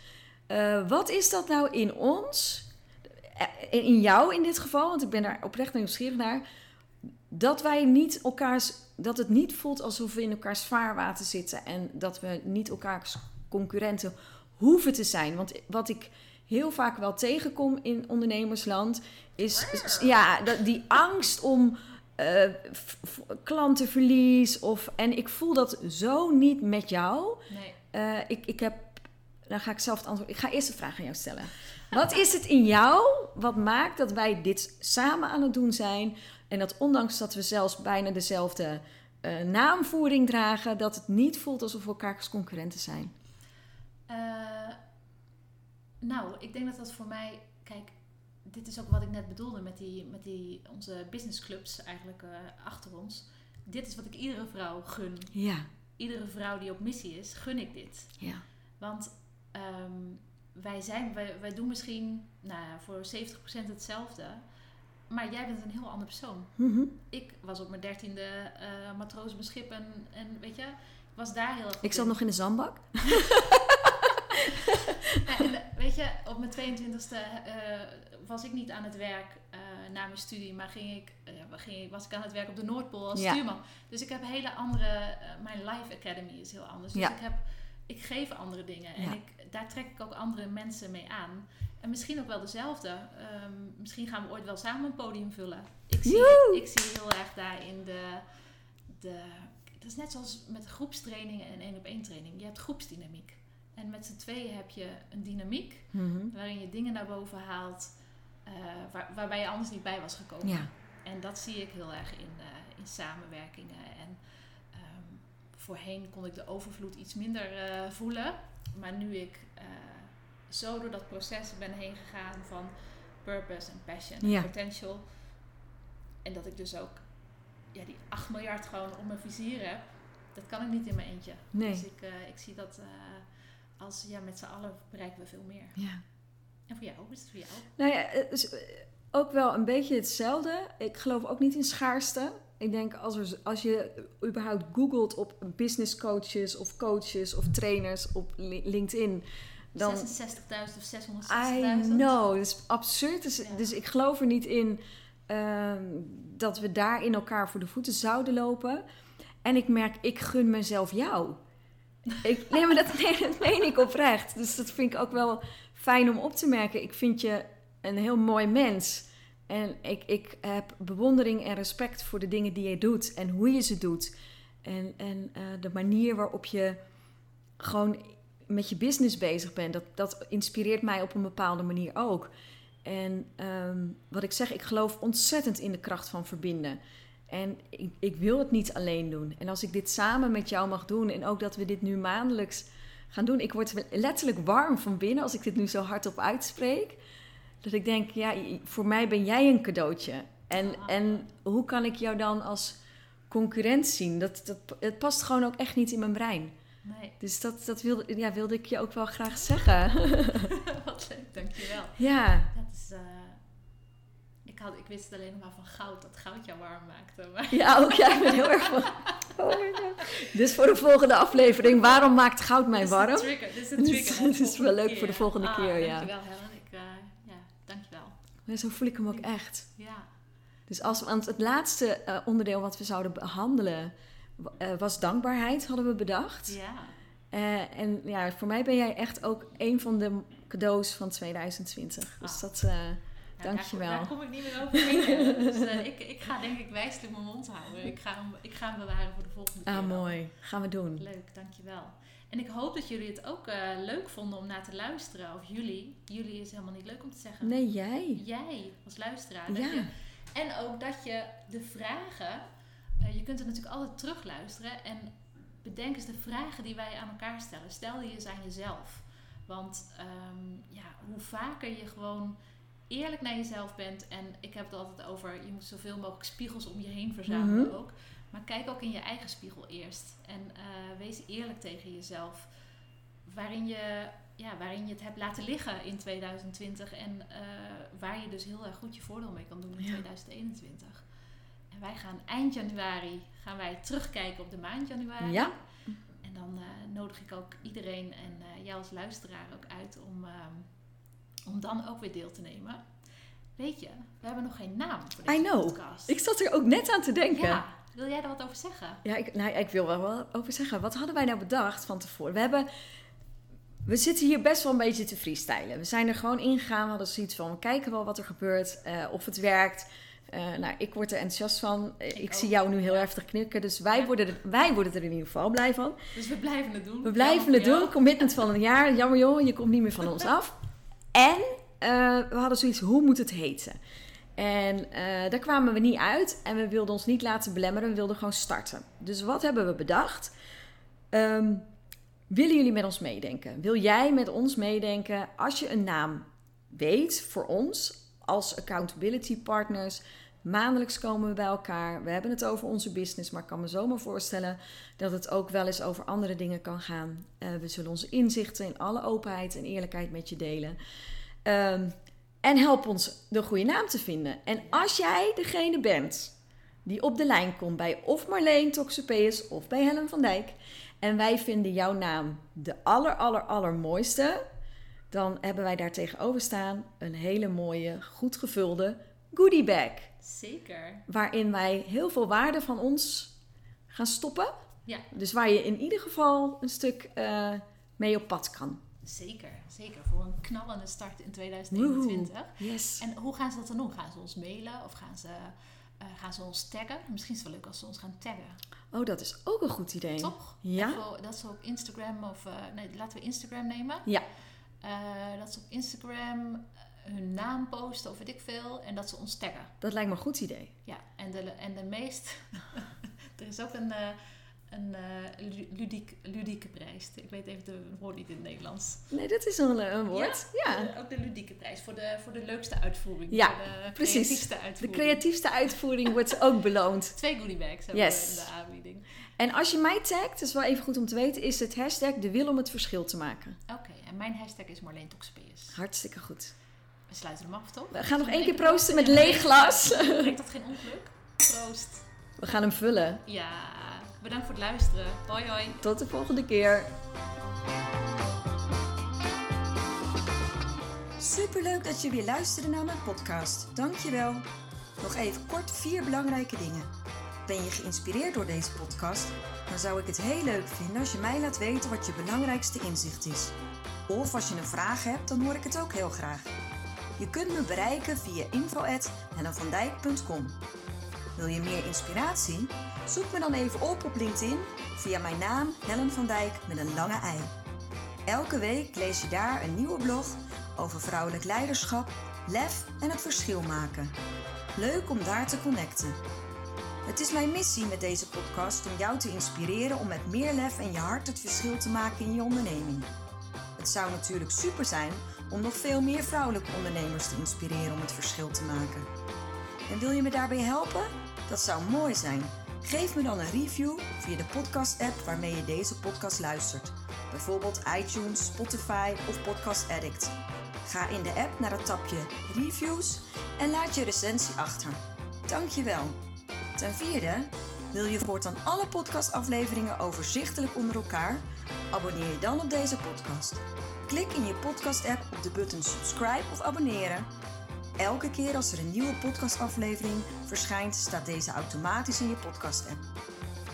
Wat is dat nou in ons, in jou in dit geval, want ik ben daar oprecht nieuwsgierig naar, dat wij niet elkaars, dat het niet voelt alsof we in elkaars vaarwater zitten en dat we niet elkaars concurrenten hoeven te zijn. Want wat ik heel vaak wel tegenkom in ondernemersland is, is- ja, die angst om f- klantenverlies of en ik voel dat zo niet met jou. Nee. Eh, ik, ik heb. Dan ga ik zelf het antwoord. Ik ga eerst de vraag aan jou stellen. Wat is het in jou wat maakt dat wij dit samen aan het doen zijn? En dat ondanks dat we zelfs bijna dezelfde eh, naamvoering dragen, dat het niet voelt alsof we elkaars concurrenten zijn? Eh, nou, ik denk dat dat voor mij... Kijk, dit is ook wat ik net bedoelde met, die, met die, onze businessclubs eigenlijk eh, achter ons. Dit is wat ik iedere vrouw gun. Ja, Iedere vrouw die op missie is, gun ik dit. ja. Want ehm, wij, zijn, wij, wij doen misschien nou, ja, voor 70% hetzelfde. Maar jij bent een heel ander persoon. Mhm. Ik was op mijn dertiende eh matroos op een schip en, en weet je, ik was daar heel erg Ik zat in. nog in de zandbak. [laughs] [laughs] En, eh, weet je, op mijn 22e eh, was ik niet aan het werk na mijn studie, maar ging ik, ging, was ik aan het werk op de Noordpool als Ja. stuurman. Dus ik heb hele andere, mijn Life Academy is heel anders. Dus Ja. ik, heb, ik geef andere dingen en Ja. ik, daar trek ik ook andere mensen mee aan. En misschien ook wel dezelfde. Ehm, misschien gaan we ooit wel samen een podium vullen. Ik zie, ik zie heel erg daarin de, de... Dat is net zoals met groepstrainingen en één op één training. Je hebt groepsdynamiek. En met z'n tweeën heb je een dynamiek Mhm. waarin je dingen naar boven haalt eh, waar, waarbij je anders niet bij was gekomen. Ja, En dat zie ik heel erg in, eh, in samenwerkingen. En voorheen kon ik de overvloed iets minder eh, voelen. Maar nu ik eh, zo door dat proces ben heen gegaan van purpose en passion Ja. en potential. En dat ik dus ook ja, die 8 miljard gewoon op mijn vizier heb. Dat kan ik niet in mijn eentje. Nee. Dus ik, eh, ik zie dat als ja, met z'n allen bereiken we veel meer. ja. En voor jou, hoe is het voor jou? Nou ja, eh, ook wel een beetje hetzelfde. Ik geloof ook niet in schaarste. Ik denk als, er, als je überhaupt googelt op business coaches of coaches of trainers op Li- LinkedIn, dan 66.000 of 660.000? I know, dat is absurd. Dus, Ja. dus ik geloof er niet in ehm, dat we daar in elkaar voor de voeten zouden lopen. En ik merk, ik gun mezelf jou. Ik, nee, maar dat, nee, dat meen ik oprecht. Dus dat vind ik ook wel fijn om op te merken. Ik vind je een heel mooi mens. En ik, ik heb bewondering en respect voor de dingen die je doet en hoe je ze doet. En, en eh, de manier waarop je gewoon met je business bezig bent. Dat, dat inspireert mij op een bepaalde manier ook. En ehm, wat ik zeg, ik geloof ontzettend in de kracht van verbinden. En ik, ik wil het niet alleen doen. En als ik dit samen met jou mag doen en ook dat we dit nu maandelijks gaan doen. Ik word letterlijk warm van binnen als ik dit nu zo hardop uitspreek. Dat ik denk, ja, voor mij ben jij een cadeautje. En, Ah. en hoe kan ik jou dan als concurrent zien? Dat, dat, het past gewoon ook echt niet in mijn brein. Nee, Dus dat, dat wilde, ja, wilde ik je ook wel graag zeggen. [laughs] wat leuk, dankjewel. ja. Dat is, eh, ik, had, ik wist het alleen nog maar van goud, dat goud jou warm maakte. Maar ja, ook jij bent heel erg van... Oh. Dus voor de volgende aflevering, waarom maakt goud mij dit is de warm? trigger, dit is Dit trigger. is- dit is wel leuk keer. voor de volgende Ah, keer, ja. Dankjewel Helen, ik, ja, Ja, zo voel ik hem ook echt. Ja, Dus als, want het laatste eh, onderdeel wat we zouden behandelen eh, was dankbaarheid, hadden we bedacht. ja. Eh, en ja, voor mij ben jij echt ook een van de cadeaus van 2020. Dus Ah. dat, eh, Ja, Dankjewel. Daar, daar kom ik niet meer overheen. [laughs] dus ik, ik ga denk ik wijselijk mijn mond houden. Ik ga, hem, ik ga hem bewaren voor de volgende keer. ah, mooi. Gaan we doen. Leuk, dankjewel. En ik hoop dat jullie het ook eh, leuk vonden om naar te luisteren. Of jullie. Jullie is helemaal niet leuk om te zeggen. Nee, jij. Jij als luisteraar. Ja. je, en ook dat je de vragen... eh, je kunt er natuurlijk altijd terugluisteren. En bedenk eens de vragen die wij aan elkaar stellen. Stel die eens aan jezelf. Want ehm, ja, hoe vaker je gewoon eerlijk naar jezelf bent. En ik heb het altijd over, je moet zoveel mogelijk spiegels om je heen verzamelen Mhm. ook. Maar kijk ook in je eigen spiegel eerst. En eh, wees eerlijk tegen jezelf. Waarin je, ja, waarin je het hebt laten liggen in 2020. En eh, waar je dus heel erg goed je voordeel mee kan doen in Ja. 2021. En wij gaan eind januari gaan wij terugkijken op de maand januari. Ja. En dan eh, nodig ik ook iedereen en jou als luisteraar ook uit om, ehm, om dan ook weer deel te nemen. Weet je, we hebben nog geen naam voor deze I know. podcast. Ik zat er ook net aan te denken. ja, wil jij daar wat over zeggen? Ja, ik, nou, ik wil wel wat over zeggen. Wat hadden wij nou bedacht van tevoren? We hebben... We zitten hier best wel een beetje te freestylen. We zijn er gewoon ingegaan. We hadden zoiets van, we kijken wel wat er gebeurt. eh, of het werkt. Eh, nou, ik word er enthousiast van. Eh, ik Ik zie jou nu heel heftig knikken. Dus wij, Ja. worden er, wij worden er in ieder geval blij van. Dus we blijven het doen. We blijven Jammer het doen. Commitment van een jaar. Jammer joh, je komt niet meer van ons [laughs] af. En we hadden zoiets, hoe moet het heten? En eh, daar kwamen we niet uit. En we wilden ons niet laten belemmeren. We wilden gewoon starten. Dus wat hebben we bedacht? Ehm, willen jullie met ons meedenken? Wil jij met ons meedenken als je een naam weet voor ons als accountability partners? Maandelijks komen we bij elkaar. We hebben het over onze business, maar ik kan me zomaar voorstellen dat het ook wel eens over andere dingen kan gaan. Eh, we zullen onze inzichten in alle openheid en eerlijkheid met je delen. Ehm, en help ons de goede naam te vinden. En als jij degene bent die op de lijn komt bij of Marleen Toxopeus of bij Helen van Dijk. En wij vinden jouw naam de aller, aller, allermooiste. Dan hebben wij daar tegenover staan een hele mooie, goed gevulde goodie bag. Zeker. Waarin wij heel veel waarde van ons gaan stoppen. Ja. Dus waar je in ieder geval een stuk eh, mee op pad kan. Zeker, zeker. Voor een knallende start in 2021. Yes. En hoe gaan ze dat dan doen? Gaan ze ons mailen of gaan ze, eh, gaan ze ons taggen? Misschien is het wel leuk als ze ons gaan taggen. Oh, dat is ook een goed idee. Toch? Ja. Dat ze op Instagram of... eh, nee, laten we Instagram nemen. Ja. Eh, dat ze op Instagram hun naam posten of weet ik veel. En dat ze ons taggen. Dat lijkt me een goed idee. Ja, en de, en de meest... [laughs] er is ook een, een eh, lu- ludiek, ludieke prijs. Ik weet even de woord niet in het Nederlands. Nee, dat is een, een woord. Ja. Eh, ook de ludieke prijs voor de, voor de leukste uitvoering. Ja, de precies. creatiefste De uitvoering. creatiefste uitvoering wordt ook beloond. [laughs] Twee goodie bags hebben Yes. we in de aanbieding. En als je mij tagt, dat is wel even goed om te weten, is het hashtag de wil om het verschil te maken. Oké, en mijn hashtag is Marleen Toxpeus. Hartstikke goed. We sluiten hem af, toch? We gaan nog één keer proosten met Ja, leeg glas. Brengt dat geen ongeluk? Proost. We gaan hem vullen. Ja, bedankt voor het luisteren. Hoi hoi. Tot de volgende keer. Superleuk dat je weer luisterde naar mijn podcast. Dankjewel. Nog even kort vier belangrijke dingen. Ben je geïnspireerd door deze podcast? Dan zou ik het heel leuk vinden als je mij laat weten wat je belangrijkste inzicht is. Of als je een vraag hebt, dan hoor ik het ook heel graag. Je kunt me bereiken via info.hellenvandijk.com Wil je meer inspiratie? Zoek me dan even op op LinkedIn via mijn naam Helen van Dijk met een lange ei. Elke week lees je daar een nieuwe blog over vrouwelijk leiderschap, lef en het verschil maken. Leuk om daar te connecten. Het is mijn missie met deze podcast om jou te inspireren om met meer lef en je hart het verschil te maken in je onderneming. Het zou natuurlijk super zijn om nog veel meer vrouwelijke ondernemers te inspireren om het verschil te maken. En wil je me daarbij helpen? Dat zou mooi zijn. Geef me dan een review via de podcast-app waarmee je deze podcast luistert. Bijvoorbeeld iTunes, Spotify of Podcast Addict. Ga in de app naar het tapje Reviews en laat je recensie achter. Dankjewel. Ten vierde, wil je voortaan alle podcastafleveringen overzichtelijk onder elkaar? Abonneer je dan op deze podcast. Klik in je podcast-app op de button subscribe of abonneren. Elke keer als er een nieuwe podcastaflevering verschijnt, staat deze automatisch in je podcast-app.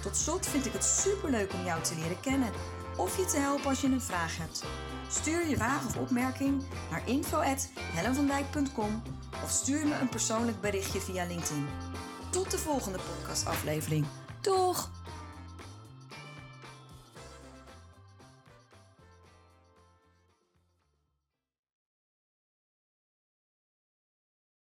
Tot slot vind ik het superleuk om jou te leren kennen of je te helpen als je een vraag hebt. Stuur je vraag of opmerking naar info@hellenvandijk.com of stuur me een persoonlijk berichtje via LinkedIn. Tot de volgende podcastaflevering. Doeg!